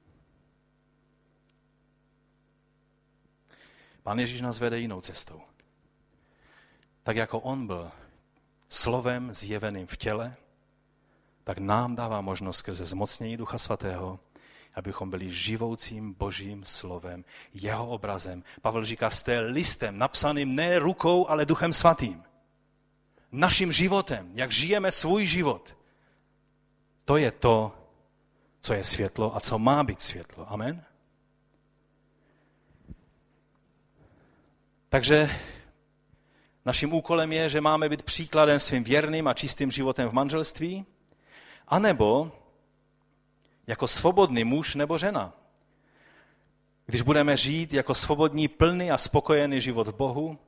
Pán Ježíš nás vede jinou cestou. Tak jako on byl slovem zjeveným v těle, tak nám dává možnost skrze zmocnění Ducha Svatého abychom byli živoucím božím slovem, jeho obrazem. Pavel říká, jste listem napsaným ne rukou, ale duchem svatým. Naším životem, jak žijeme svůj život. To je to, co je světlo a co má být světlo. Amen? Takže naším úkolem je, že máme být příkladem svým věrným a čistým životem v manželství, anebo jako svobodný muž nebo žena. Když budeme žít jako svobodní, plný a spokojený život v Bohu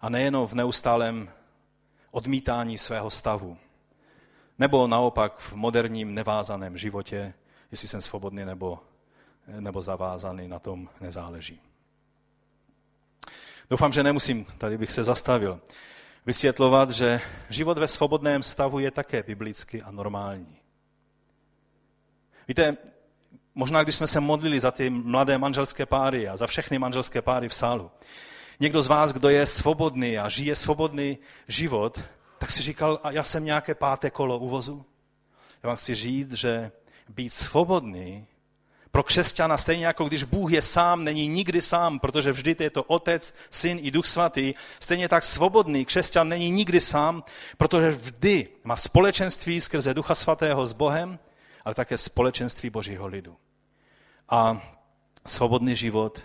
a nejenom v neustálém odmítání svého stavu. Nebo naopak v moderním nevázaném životě, jestli jsem svobodný nebo, nebo zavázaný, na tom nezáleží. Doufám, že nemusím, tady bych se zastavil, vysvětlovat, že život ve svobodném stavu je také biblický a normální. Víte, možná když jsme se modlili za ty mladé manželské páry a za všechny manželské páry v sálu, někdo z vás, kdo je svobodný a žije svobodný život, tak si říkal, a já jsem nějaké páté kolo uvozu. Já vám chci říct, že být svobodný pro křesťana, stejně jako když Bůh je sám, není nikdy sám, protože vždy je to Otec, Syn i Duch Svatý, stejně tak svobodný křesťan není nikdy sám, protože vždy má společenství skrze Ducha Svatého s Bohem, ale také společenství Božího lidu. A svobodný život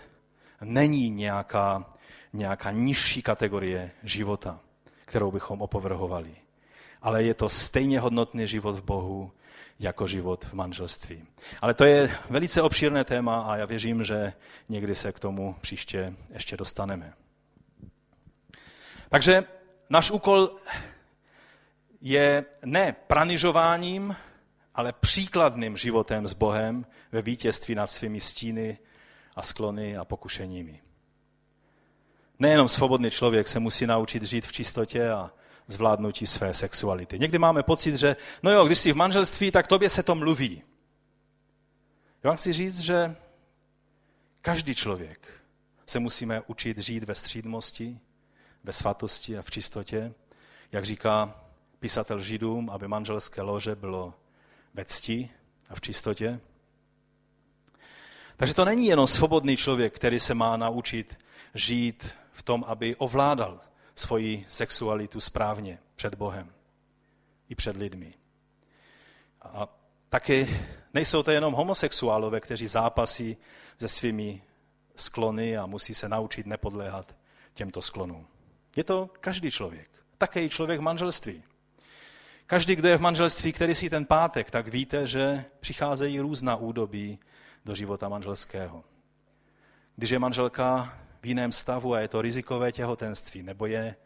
není nějaká, nějaká nižší kategorie života, kterou bychom opovrhovali. Ale je to stejně hodnotný život v Bohu, jako život v manželství. Ale to je velice obšírné téma a já věřím, že někdy se k tomu příště ještě dostaneme. Takže náš úkol je ne pranižováním, ale příkladným životem s Bohem ve vítězství nad svými stíny a sklony a pokušeními. Nejenom svobodný člověk se musí naučit žít v čistotě a zvládnutí své sexuality. Někdy máme pocit, že no jo, když jsi v manželství, tak tobě se to mluví. Já vám chci říct, že každý člověk se musíme učit žít ve střídmosti, ve svatosti a v čistotě, jak říká písatel Židům, aby manželské lože bylo ve cti a v čistotě. Takže to není jenom svobodný člověk, který se má naučit žít v tom, aby ovládal svoji sexualitu správně před Bohem i před lidmi. A taky nejsou to jenom homosexuálové, kteří zápasí se svými sklony a musí se naučit nepodléhat těmto sklonům. Je to každý člověk, také i člověk v manželství. Každý, kdo je v manželství, který si ten pátek, tak víte, že přicházejí různá údobí do života manželského. Když je manželka v jiném stavu a je to rizikové těhotenství, nebo je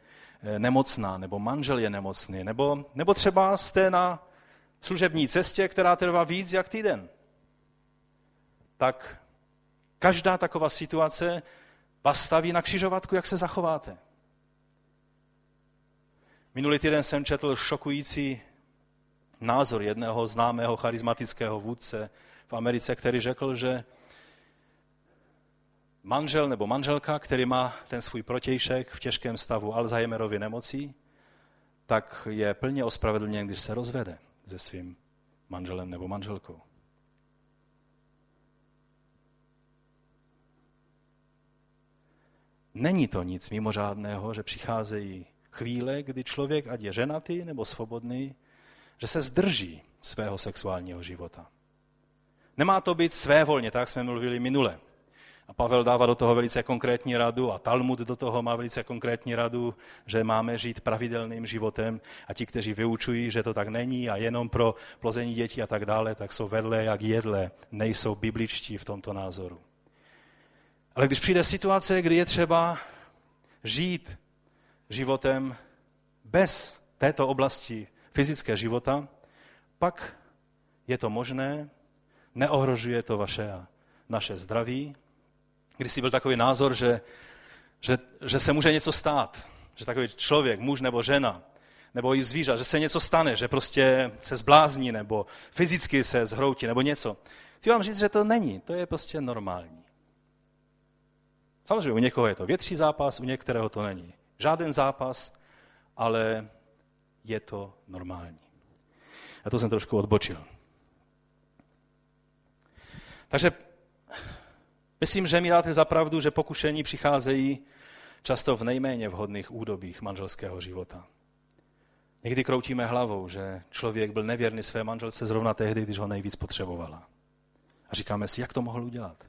eh, nemocná, nebo manžel je nemocný, nebo, nebo třeba jste na služební cestě, která trvá víc jak týden. Tak každá taková situace vás staví na křižovatku, jak se zachováte. Minulý týden jsem četl šokující názor jedného známého charismatického vůdce v Americe, který řekl, že manžel nebo manželka, který má ten svůj protějšek v těžkém stavu Alzheimerovy nemocí, tak je plně ospravedlněn, když se rozvede se svým manželem nebo manželkou. Není to nic mimořádného, že přicházejí chvíle, kdy člověk, ať je ženatý nebo svobodný, že se zdrží svého sexuálního života. Nemá to být svévolně, tak jsme mluvili minule. A Pavel dává do toho velice konkrétní radu a Talmud do toho má velice konkrétní radu, že máme žít pravidelným životem a ti, kteří vyučují, že to tak není a jenom pro plození dětí a tak dále, tak jsou vedle jak jedle, nejsou bibličtí v tomto názoru. Ale když přijde situace, kdy je třeba žít životem bez této oblasti fyzické života, pak je to možné, neohrožuje to vaše a naše zdraví, když si byl takový názor, že, že, že se může něco stát, že takový člověk, muž nebo žena, nebo i zvířat, že se něco stane, že prostě se zblázní, nebo fyzicky se zhroutí, nebo něco. Chci vám říct, že to není, to je prostě normální. Samozřejmě u někoho je to větší zápas, u některého to není. Žáden zápas, ale je to normální. A to jsem trošku odbočil. Takže Myslím, že mi dáte za pravdu, že pokušení přicházejí často v nejméně vhodných údobích manželského života. Někdy kroutíme hlavou, že člověk byl nevěrný své manželce zrovna tehdy, když ho nejvíc potřebovala. A říkáme si, jak to mohl udělat.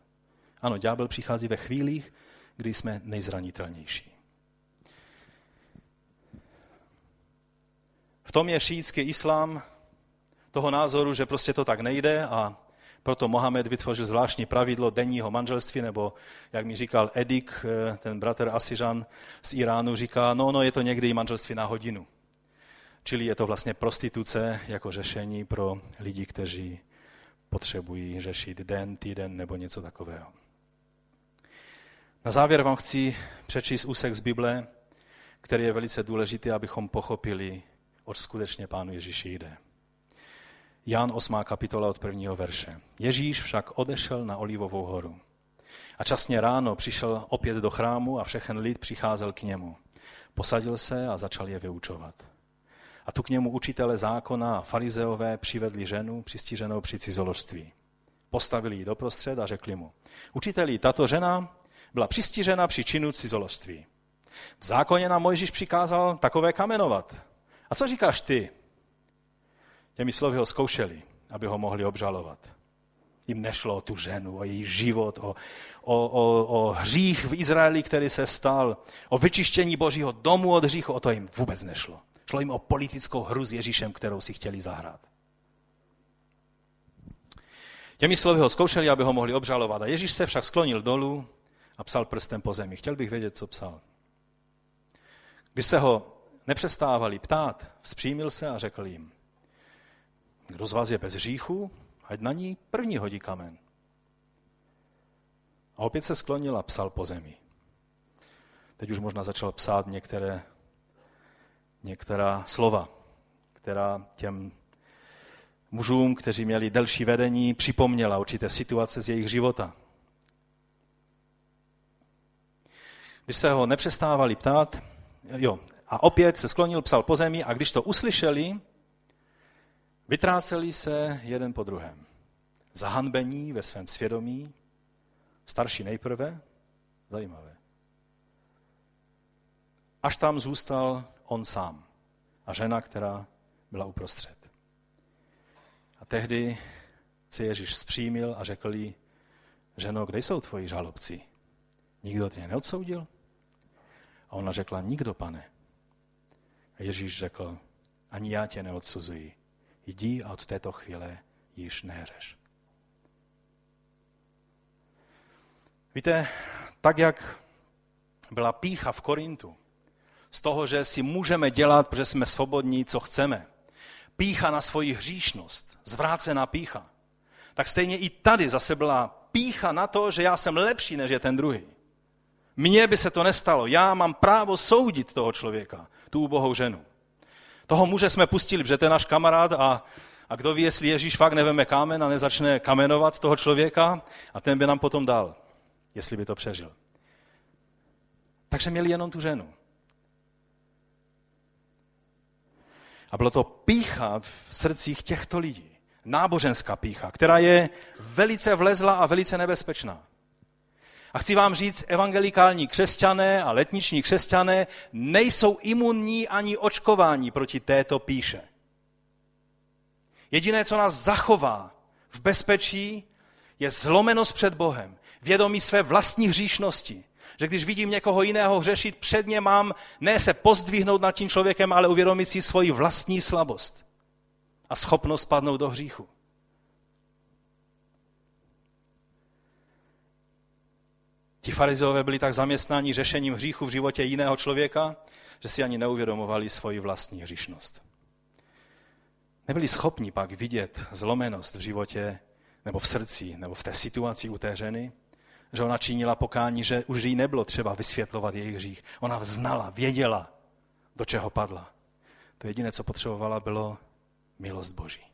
Ano, ďábel přichází ve chvílích, kdy jsme nejzranitelnější. V tom je šíjický islám toho názoru, že prostě to tak nejde a proto Mohamed vytvořil zvláštní pravidlo denního manželství, nebo jak mi říkal Edik, eh, ten bratr Asižan z Iránu, říká, no, no, je to někdy i manželství na hodinu. Čili je to vlastně prostituce jako řešení pro lidi, kteří potřebují řešit den, týden nebo něco takového. Na závěr vám chci přečíst úsek z Bible, který je velice důležitý, abychom pochopili, oč skutečně Pánu Ježíši jde. Jan 8. kapitola od prvního verše. Ježíš však odešel na Olivovou horu. A časně ráno přišel opět do chrámu a všechen lid přicházel k němu. Posadil se a začal je vyučovat. A tu k němu učitele zákona a farizeové přivedli ženu přistiženou při cizoložství. Postavili ji doprostřed a řekli mu, učiteli, tato žena byla přistižena při činu cizoložství. V zákoně nám Mojžíš přikázal takové kamenovat. A co říkáš ty? Těmi slovy ho zkoušeli, aby ho mohli obžalovat. Jim nešlo o tu ženu, o její život, o, o, o, o hřích v Izraeli, který se stal, o vyčištění božího domu od hříchu, o to jim vůbec nešlo. Šlo jim o politickou hru s Ježíšem, kterou si chtěli zahrát. Těmi slovy ho zkoušeli, aby ho mohli obžalovat. A Ježíš se však sklonil dolů a psal prstem po zemi. Chtěl bych vědět, co psal. Když se ho nepřestávali ptát, vzpřímil se a řekl jim, kdo z vás je bez hříchu, ať na ní první hodí kamen. A opět se sklonil a psal po zemi. Teď už možná začal psát některé, některá slova, která těm mužům, kteří měli delší vedení, připomněla určité situace z jejich života. Když se ho nepřestávali ptát, jo, a opět se sklonil, psal po zemi a když to uslyšeli, vytráceli se jeden po druhém. Zahanbení ve svém svědomí, starší nejprve, zajímavé. Až tam zůstal on sám a žena, která byla uprostřed. A tehdy se Ježíš zpřímil a řekl jí, ženo, kde jsou tvoji žalobci? Nikdo tě neodsoudil? A ona řekla, nikdo, pane. Ježíš řekl, ani já tě neodsuzuji. Jdi a od této chvíle již nehřeš. Víte, tak jak byla pícha v Korintu, z toho, že si můžeme dělat, protože jsme svobodní, co chceme, pícha na svoji hříšnost, zvrácená pícha, tak stejně i tady zase byla pícha na to, že já jsem lepší než je ten druhý. Mně by se to nestalo. Já mám právo soudit toho člověka, tu ubohou ženu. Toho muže jsme pustili, protože to je náš kamarád a, a kdo ví, jestli Ježíš fakt neveme kámen a nezačne kamenovat toho člověka a ten by nám potom dal, jestli by to přežil. Takže měli jenom tu ženu. A bylo to pícha v srdcích těchto lidí. Náboženská pícha, která je velice vlezla a velice nebezpečná. A chci vám říct, evangelikální křesťané a letniční křesťané nejsou imunní ani očkování proti této píše. Jediné, co nás zachová v bezpečí, je zlomenost před Bohem, vědomí své vlastní hříšnosti. Že když vidím někoho jiného hřešit, předně mám ne se pozdvihnout nad tím člověkem, ale uvědomit si svoji vlastní slabost a schopnost padnout do hříchu. Ti farizeové byli tak zaměstnáni řešením hříchu v životě jiného člověka, že si ani neuvědomovali svoji vlastní hříšnost. Nebyli schopni pak vidět zlomenost v životě nebo v srdci, nebo v té situaci u té ženy, že ona činila pokání, že už jí nebylo třeba vysvětlovat jejich hřích. Ona znala, věděla, do čeho padla. To jediné, co potřebovala, bylo milost Boží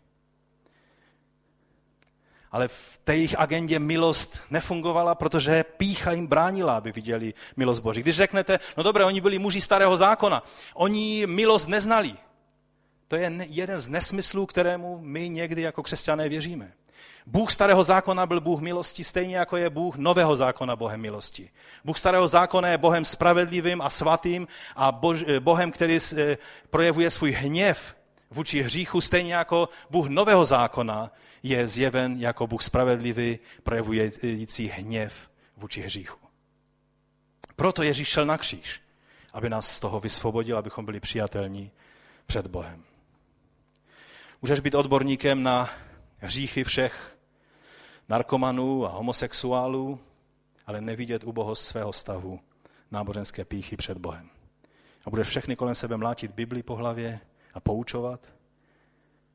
ale v té jejich agendě milost nefungovala, protože pícha jim bránila, aby viděli milost Boží. Když řeknete, no dobré, oni byli muži starého zákona, oni milost neznali. To je jeden z nesmyslů, kterému my někdy jako křesťané věříme. Bůh starého zákona byl Bůh milosti, stejně jako je Bůh nového zákona Bohem milosti. Bůh starého zákona je Bohem spravedlivým a svatým a Bohem, který eh, projevuje svůj hněv vůči hříchu, stejně jako Bůh nového zákona je zjeven jako Bůh spravedlivý, projevující hněv vůči hříchu. Proto Ježíš šel na kříž, aby nás z toho vysvobodil, abychom byli přijatelní před Bohem. Můžeš být odborníkem na hříchy všech narkomanů a homosexuálů, ale nevidět ubohost svého stavu náboženské píchy před Bohem. A budeš všechny kolem sebe mlátit Bibli po hlavě a poučovat.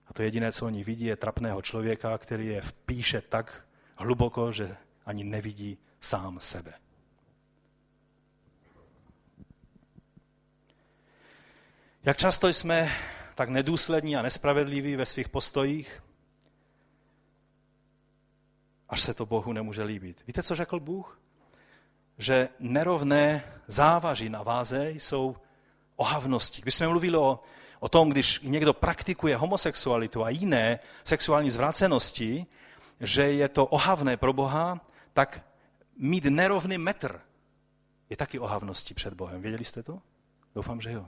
A to jediné, co oni vidí, je trapného člověka, který je vpíše tak hluboko, že ani nevidí sám sebe. Jak často jsme tak nedůslední a nespravedliví ve svých postojích, až se to Bohu nemůže líbit. Víte, co řekl Bůh? Že nerovné závaží na váze jsou ohavnosti. Když jsme mluvili o, o tom, když někdo praktikuje homosexualitu a jiné sexuální zvrácenosti, že je to ohavné pro Boha, tak mít nerovný metr je taky ohavností před Bohem. Věděli jste to? Doufám, že jo.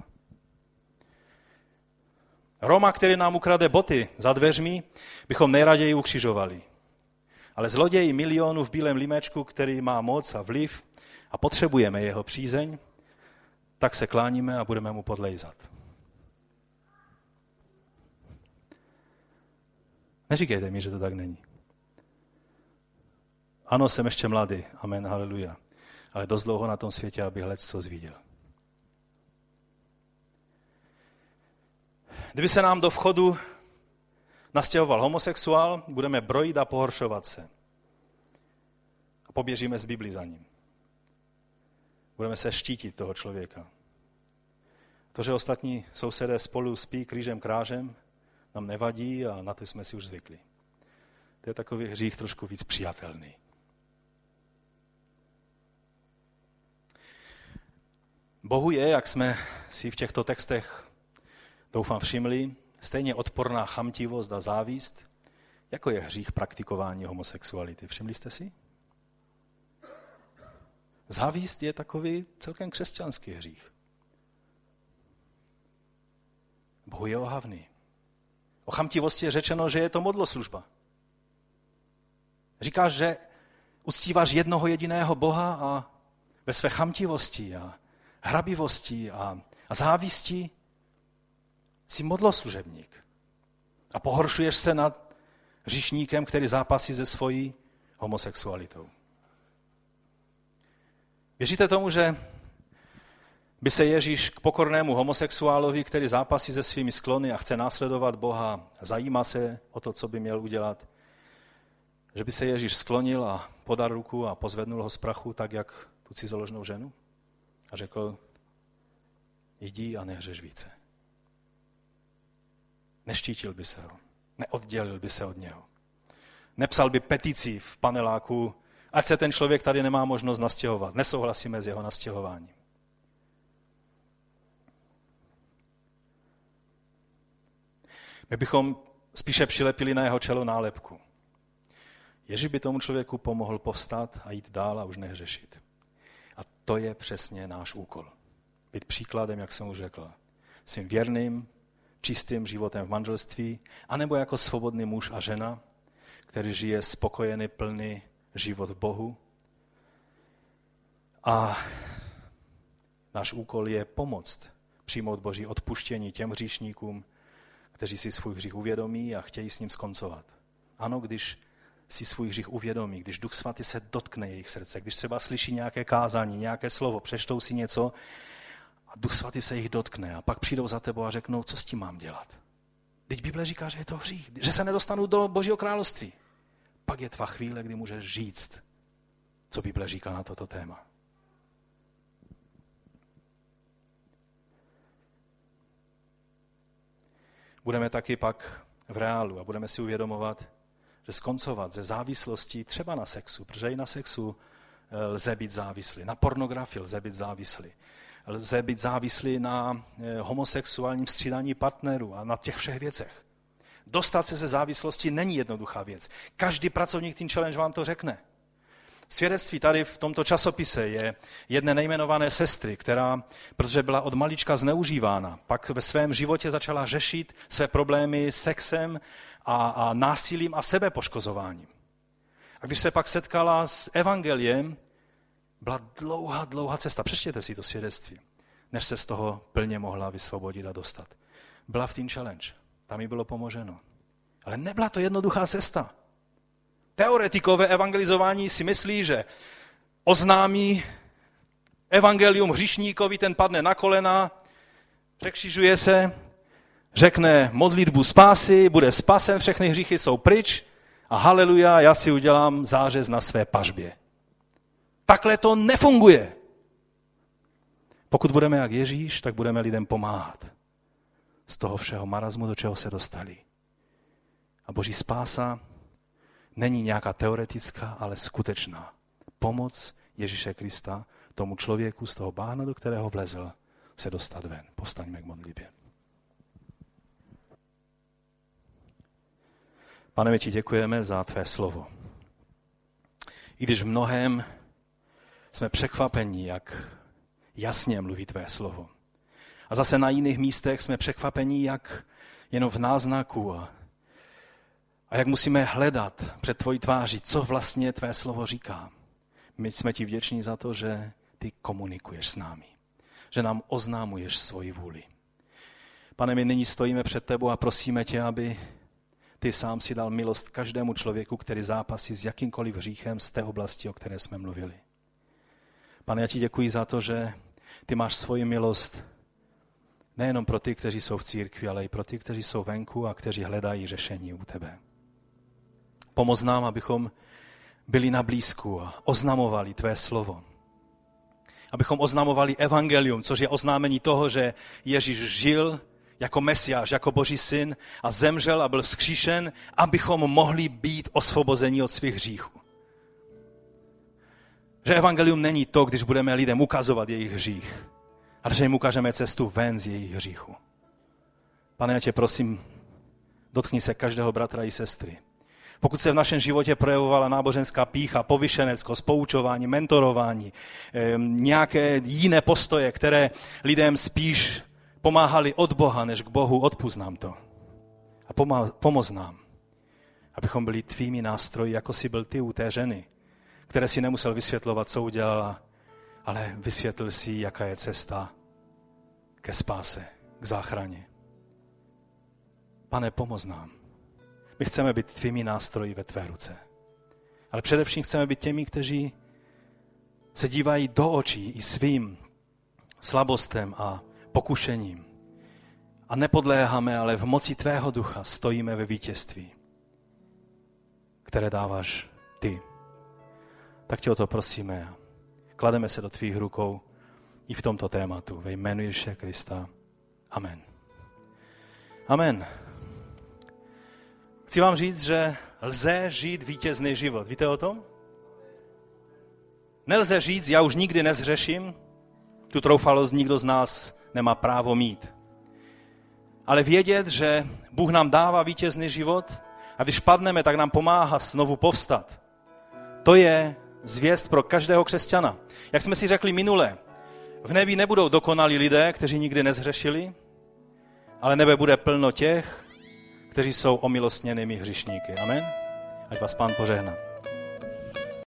Roma, který nám ukrade boty za dveřmi, bychom nejraději ukřižovali. Ale zloděj milionu v bílém limečku, který má moc a vliv a potřebujeme jeho přízeň, tak se kláníme a budeme mu podlejzat. Neříkejte mi, že to tak není. Ano, jsem ještě mladý, amen, haleluja. Ale dost dlouho na tom světě, abych let co zviděl. Kdyby se nám do vchodu nastěhoval homosexuál, budeme brojit a pohoršovat se. A poběžíme z Biblii za ním. Budeme se štítit toho člověka. To, že ostatní sousedé spolu spí křížem krážem, nám nevadí a na to jsme si už zvykli. To je takový hřích trošku víc přijatelný. Bohu je, jak jsme si v těchto textech doufám všimli, stejně odporná chamtivost a závist, jako je hřích praktikování homosexuality. Všimli jste si? Závist je takový celkem křesťanský hřích. Bohu je ohavný. O chamtivosti je řečeno, že je to modloslužba. Říkáš, že uctíváš jednoho jediného Boha a ve své chamtivosti a hrabivosti a, a závisti Jsi modloslužebník. A pohoršuješ se nad říšníkem, který zápasí ze svojí homosexualitou. Věříte tomu, že by se Ježíš k pokornému homosexuálovi, který zápasí se svými sklony a chce následovat Boha, zajímá se o to, co by měl udělat, že by se Ježíš sklonil a podal ruku a pozvednul ho z prachu, tak jak tu cizoložnou ženu? A řekl, jdi a nehřeš více. Neštítil by se ho, neoddělil by se od něho. Nepsal by petici v paneláku, ať se ten člověk tady nemá možnost nastěhovat. Nesouhlasíme s jeho nastěhováním. My bychom spíše přilepili na jeho čelo nálepku. Ježíš by tomu člověku pomohl povstat a jít dál a už nehřešit. A to je přesně náš úkol. Být příkladem, jak jsem už řekl. Svým věrným, čistým životem v manželství, anebo jako svobodný muž a žena, který žije spokojený, plný život v Bohu. A náš úkol je pomoct přijmout Boží odpuštění těm hříšníkům, kteří si svůj hřích uvědomí a chtějí s ním skoncovat. Ano, když si svůj hřích uvědomí, když Duch Svatý se dotkne jejich srdce, když třeba slyší nějaké kázání, nějaké slovo, přečtou si něco a Duch Svatý se jich dotkne a pak přijdou za tebou a řeknou, co s tím mám dělat. Teď Bible říká, že je to hřích, že se nedostanu do Božího království. Pak je tvá chvíle, kdy můžeš říct, co Bible říká na toto téma. Budeme taky pak v reálu a budeme si uvědomovat, že skoncovat ze závislostí třeba na sexu, protože i na sexu eh, lze být závislý, na pornografii lze být závislý, lze být závislý na eh, homosexuálním střídání partnerů a na těch všech věcech. Dostat se ze závislosti není jednoduchá věc. Každý pracovník Teen Challenge vám to řekne. Svědectví tady v tomto časopise je jedné nejmenované sestry, která, protože byla od malička zneužívána, pak ve svém životě začala řešit své problémy sexem a, a násilím a sebepoškozováním. A když se pak setkala s evangeliem, byla dlouhá, dlouhá cesta. Přečtěte si to svědectví, než se z toho plně mohla vysvobodit a dostat. Byla v Teen Challenge, tam jí bylo pomoženo. Ale nebyla to jednoduchá cesta. Teoretikové evangelizování si myslí, že oznámí evangelium hřišníkovi, ten padne na kolena, překřižuje se, řekne modlitbu spásy, bude spasen, všechny hříchy jsou pryč a haleluja, já si udělám zářez na své pažbě. Takhle to nefunguje. Pokud budeme jak Ježíš, tak budeme lidem pomáhat z toho všeho marazmu, do čeho se dostali. A boží spása není nějaká teoretická, ale skutečná. Pomoc Ježíše Krista tomu člověku z toho bána, do kterého vlezl, se dostat ven. Povstaňme k modlitbě. Pane, my ti děkujeme za tvé slovo. I když v mnohem jsme překvapení, jak jasně mluví tvé slovo. A zase na jiných místech jsme překvapení, jak jenom v náznaku a, a jak musíme hledat před tvojí tváří, co vlastně tvé slovo říká. My jsme ti vděční za to, že ty komunikuješ s námi, že nám oznámuješ svoji vůli. Pane, my nyní stojíme před tebou a prosíme tě, aby ty sám si dal milost každému člověku, který zápasí s jakýmkoliv hříchem z té oblasti, o které jsme mluvili. Pane, já ti děkuji za to, že ty máš svoji milost nejenom pro ty, kteří jsou v církvi, ale i pro ty, kteří jsou venku a kteří hledají řešení u tebe. Pomoz nám, abychom byli na blízku a oznamovali tvé slovo. Abychom oznamovali evangelium, což je oznámení toho, že Ježíš žil jako mesiáš, jako boží syn a zemřel a byl vzkříšen, abychom mohli být osvobozeni od svých hříchů. Že evangelium není to, když budeme lidem ukazovat jejich hřích, ale že jim ukážeme cestu ven z jejich hříchu. Pane, já tě prosím, dotkni se každého bratra i sestry. Pokud se v našem životě projevovala náboženská pícha, povyšenecko, spoučování, mentorování, nějaké jiné postoje, které lidem spíš pomáhali od Boha než k Bohu, odpust nám to. A pomoz nám, abychom byli tvými nástroji, jako si byl ty u té ženy, které si nemusel vysvětlovat, co udělala, ale vysvětlil si, jaká je cesta ke spáse, k záchraně. Pane, pomoz nám. My chceme být tvými nástroji ve tvé ruce. Ale především chceme být těmi, kteří se dívají do očí i svým slabostem a pokušením. A nepodléháme, ale v moci tvého ducha stojíme ve vítězství, které dáváš ty tak tě o to prosíme. Klademe se do tvých rukou i v tomto tématu. Ve jménu Ježíše Krista. Amen. Amen. Chci vám říct, že lze žít vítězný život. Víte o tom? Nelze říct, já už nikdy nezřeším, tu troufalost nikdo z nás nemá právo mít. Ale vědět, že Bůh nám dává vítězný život a když padneme, tak nám pomáhá znovu povstat. To je zvěst pro každého křesťana. Jak jsme si řekli minule, v nebi nebudou dokonalí lidé, kteří nikdy nezhřešili, ale nebe bude plno těch, kteří jsou omilostněnými hřišníky. Amen? Ať vás pán požehná.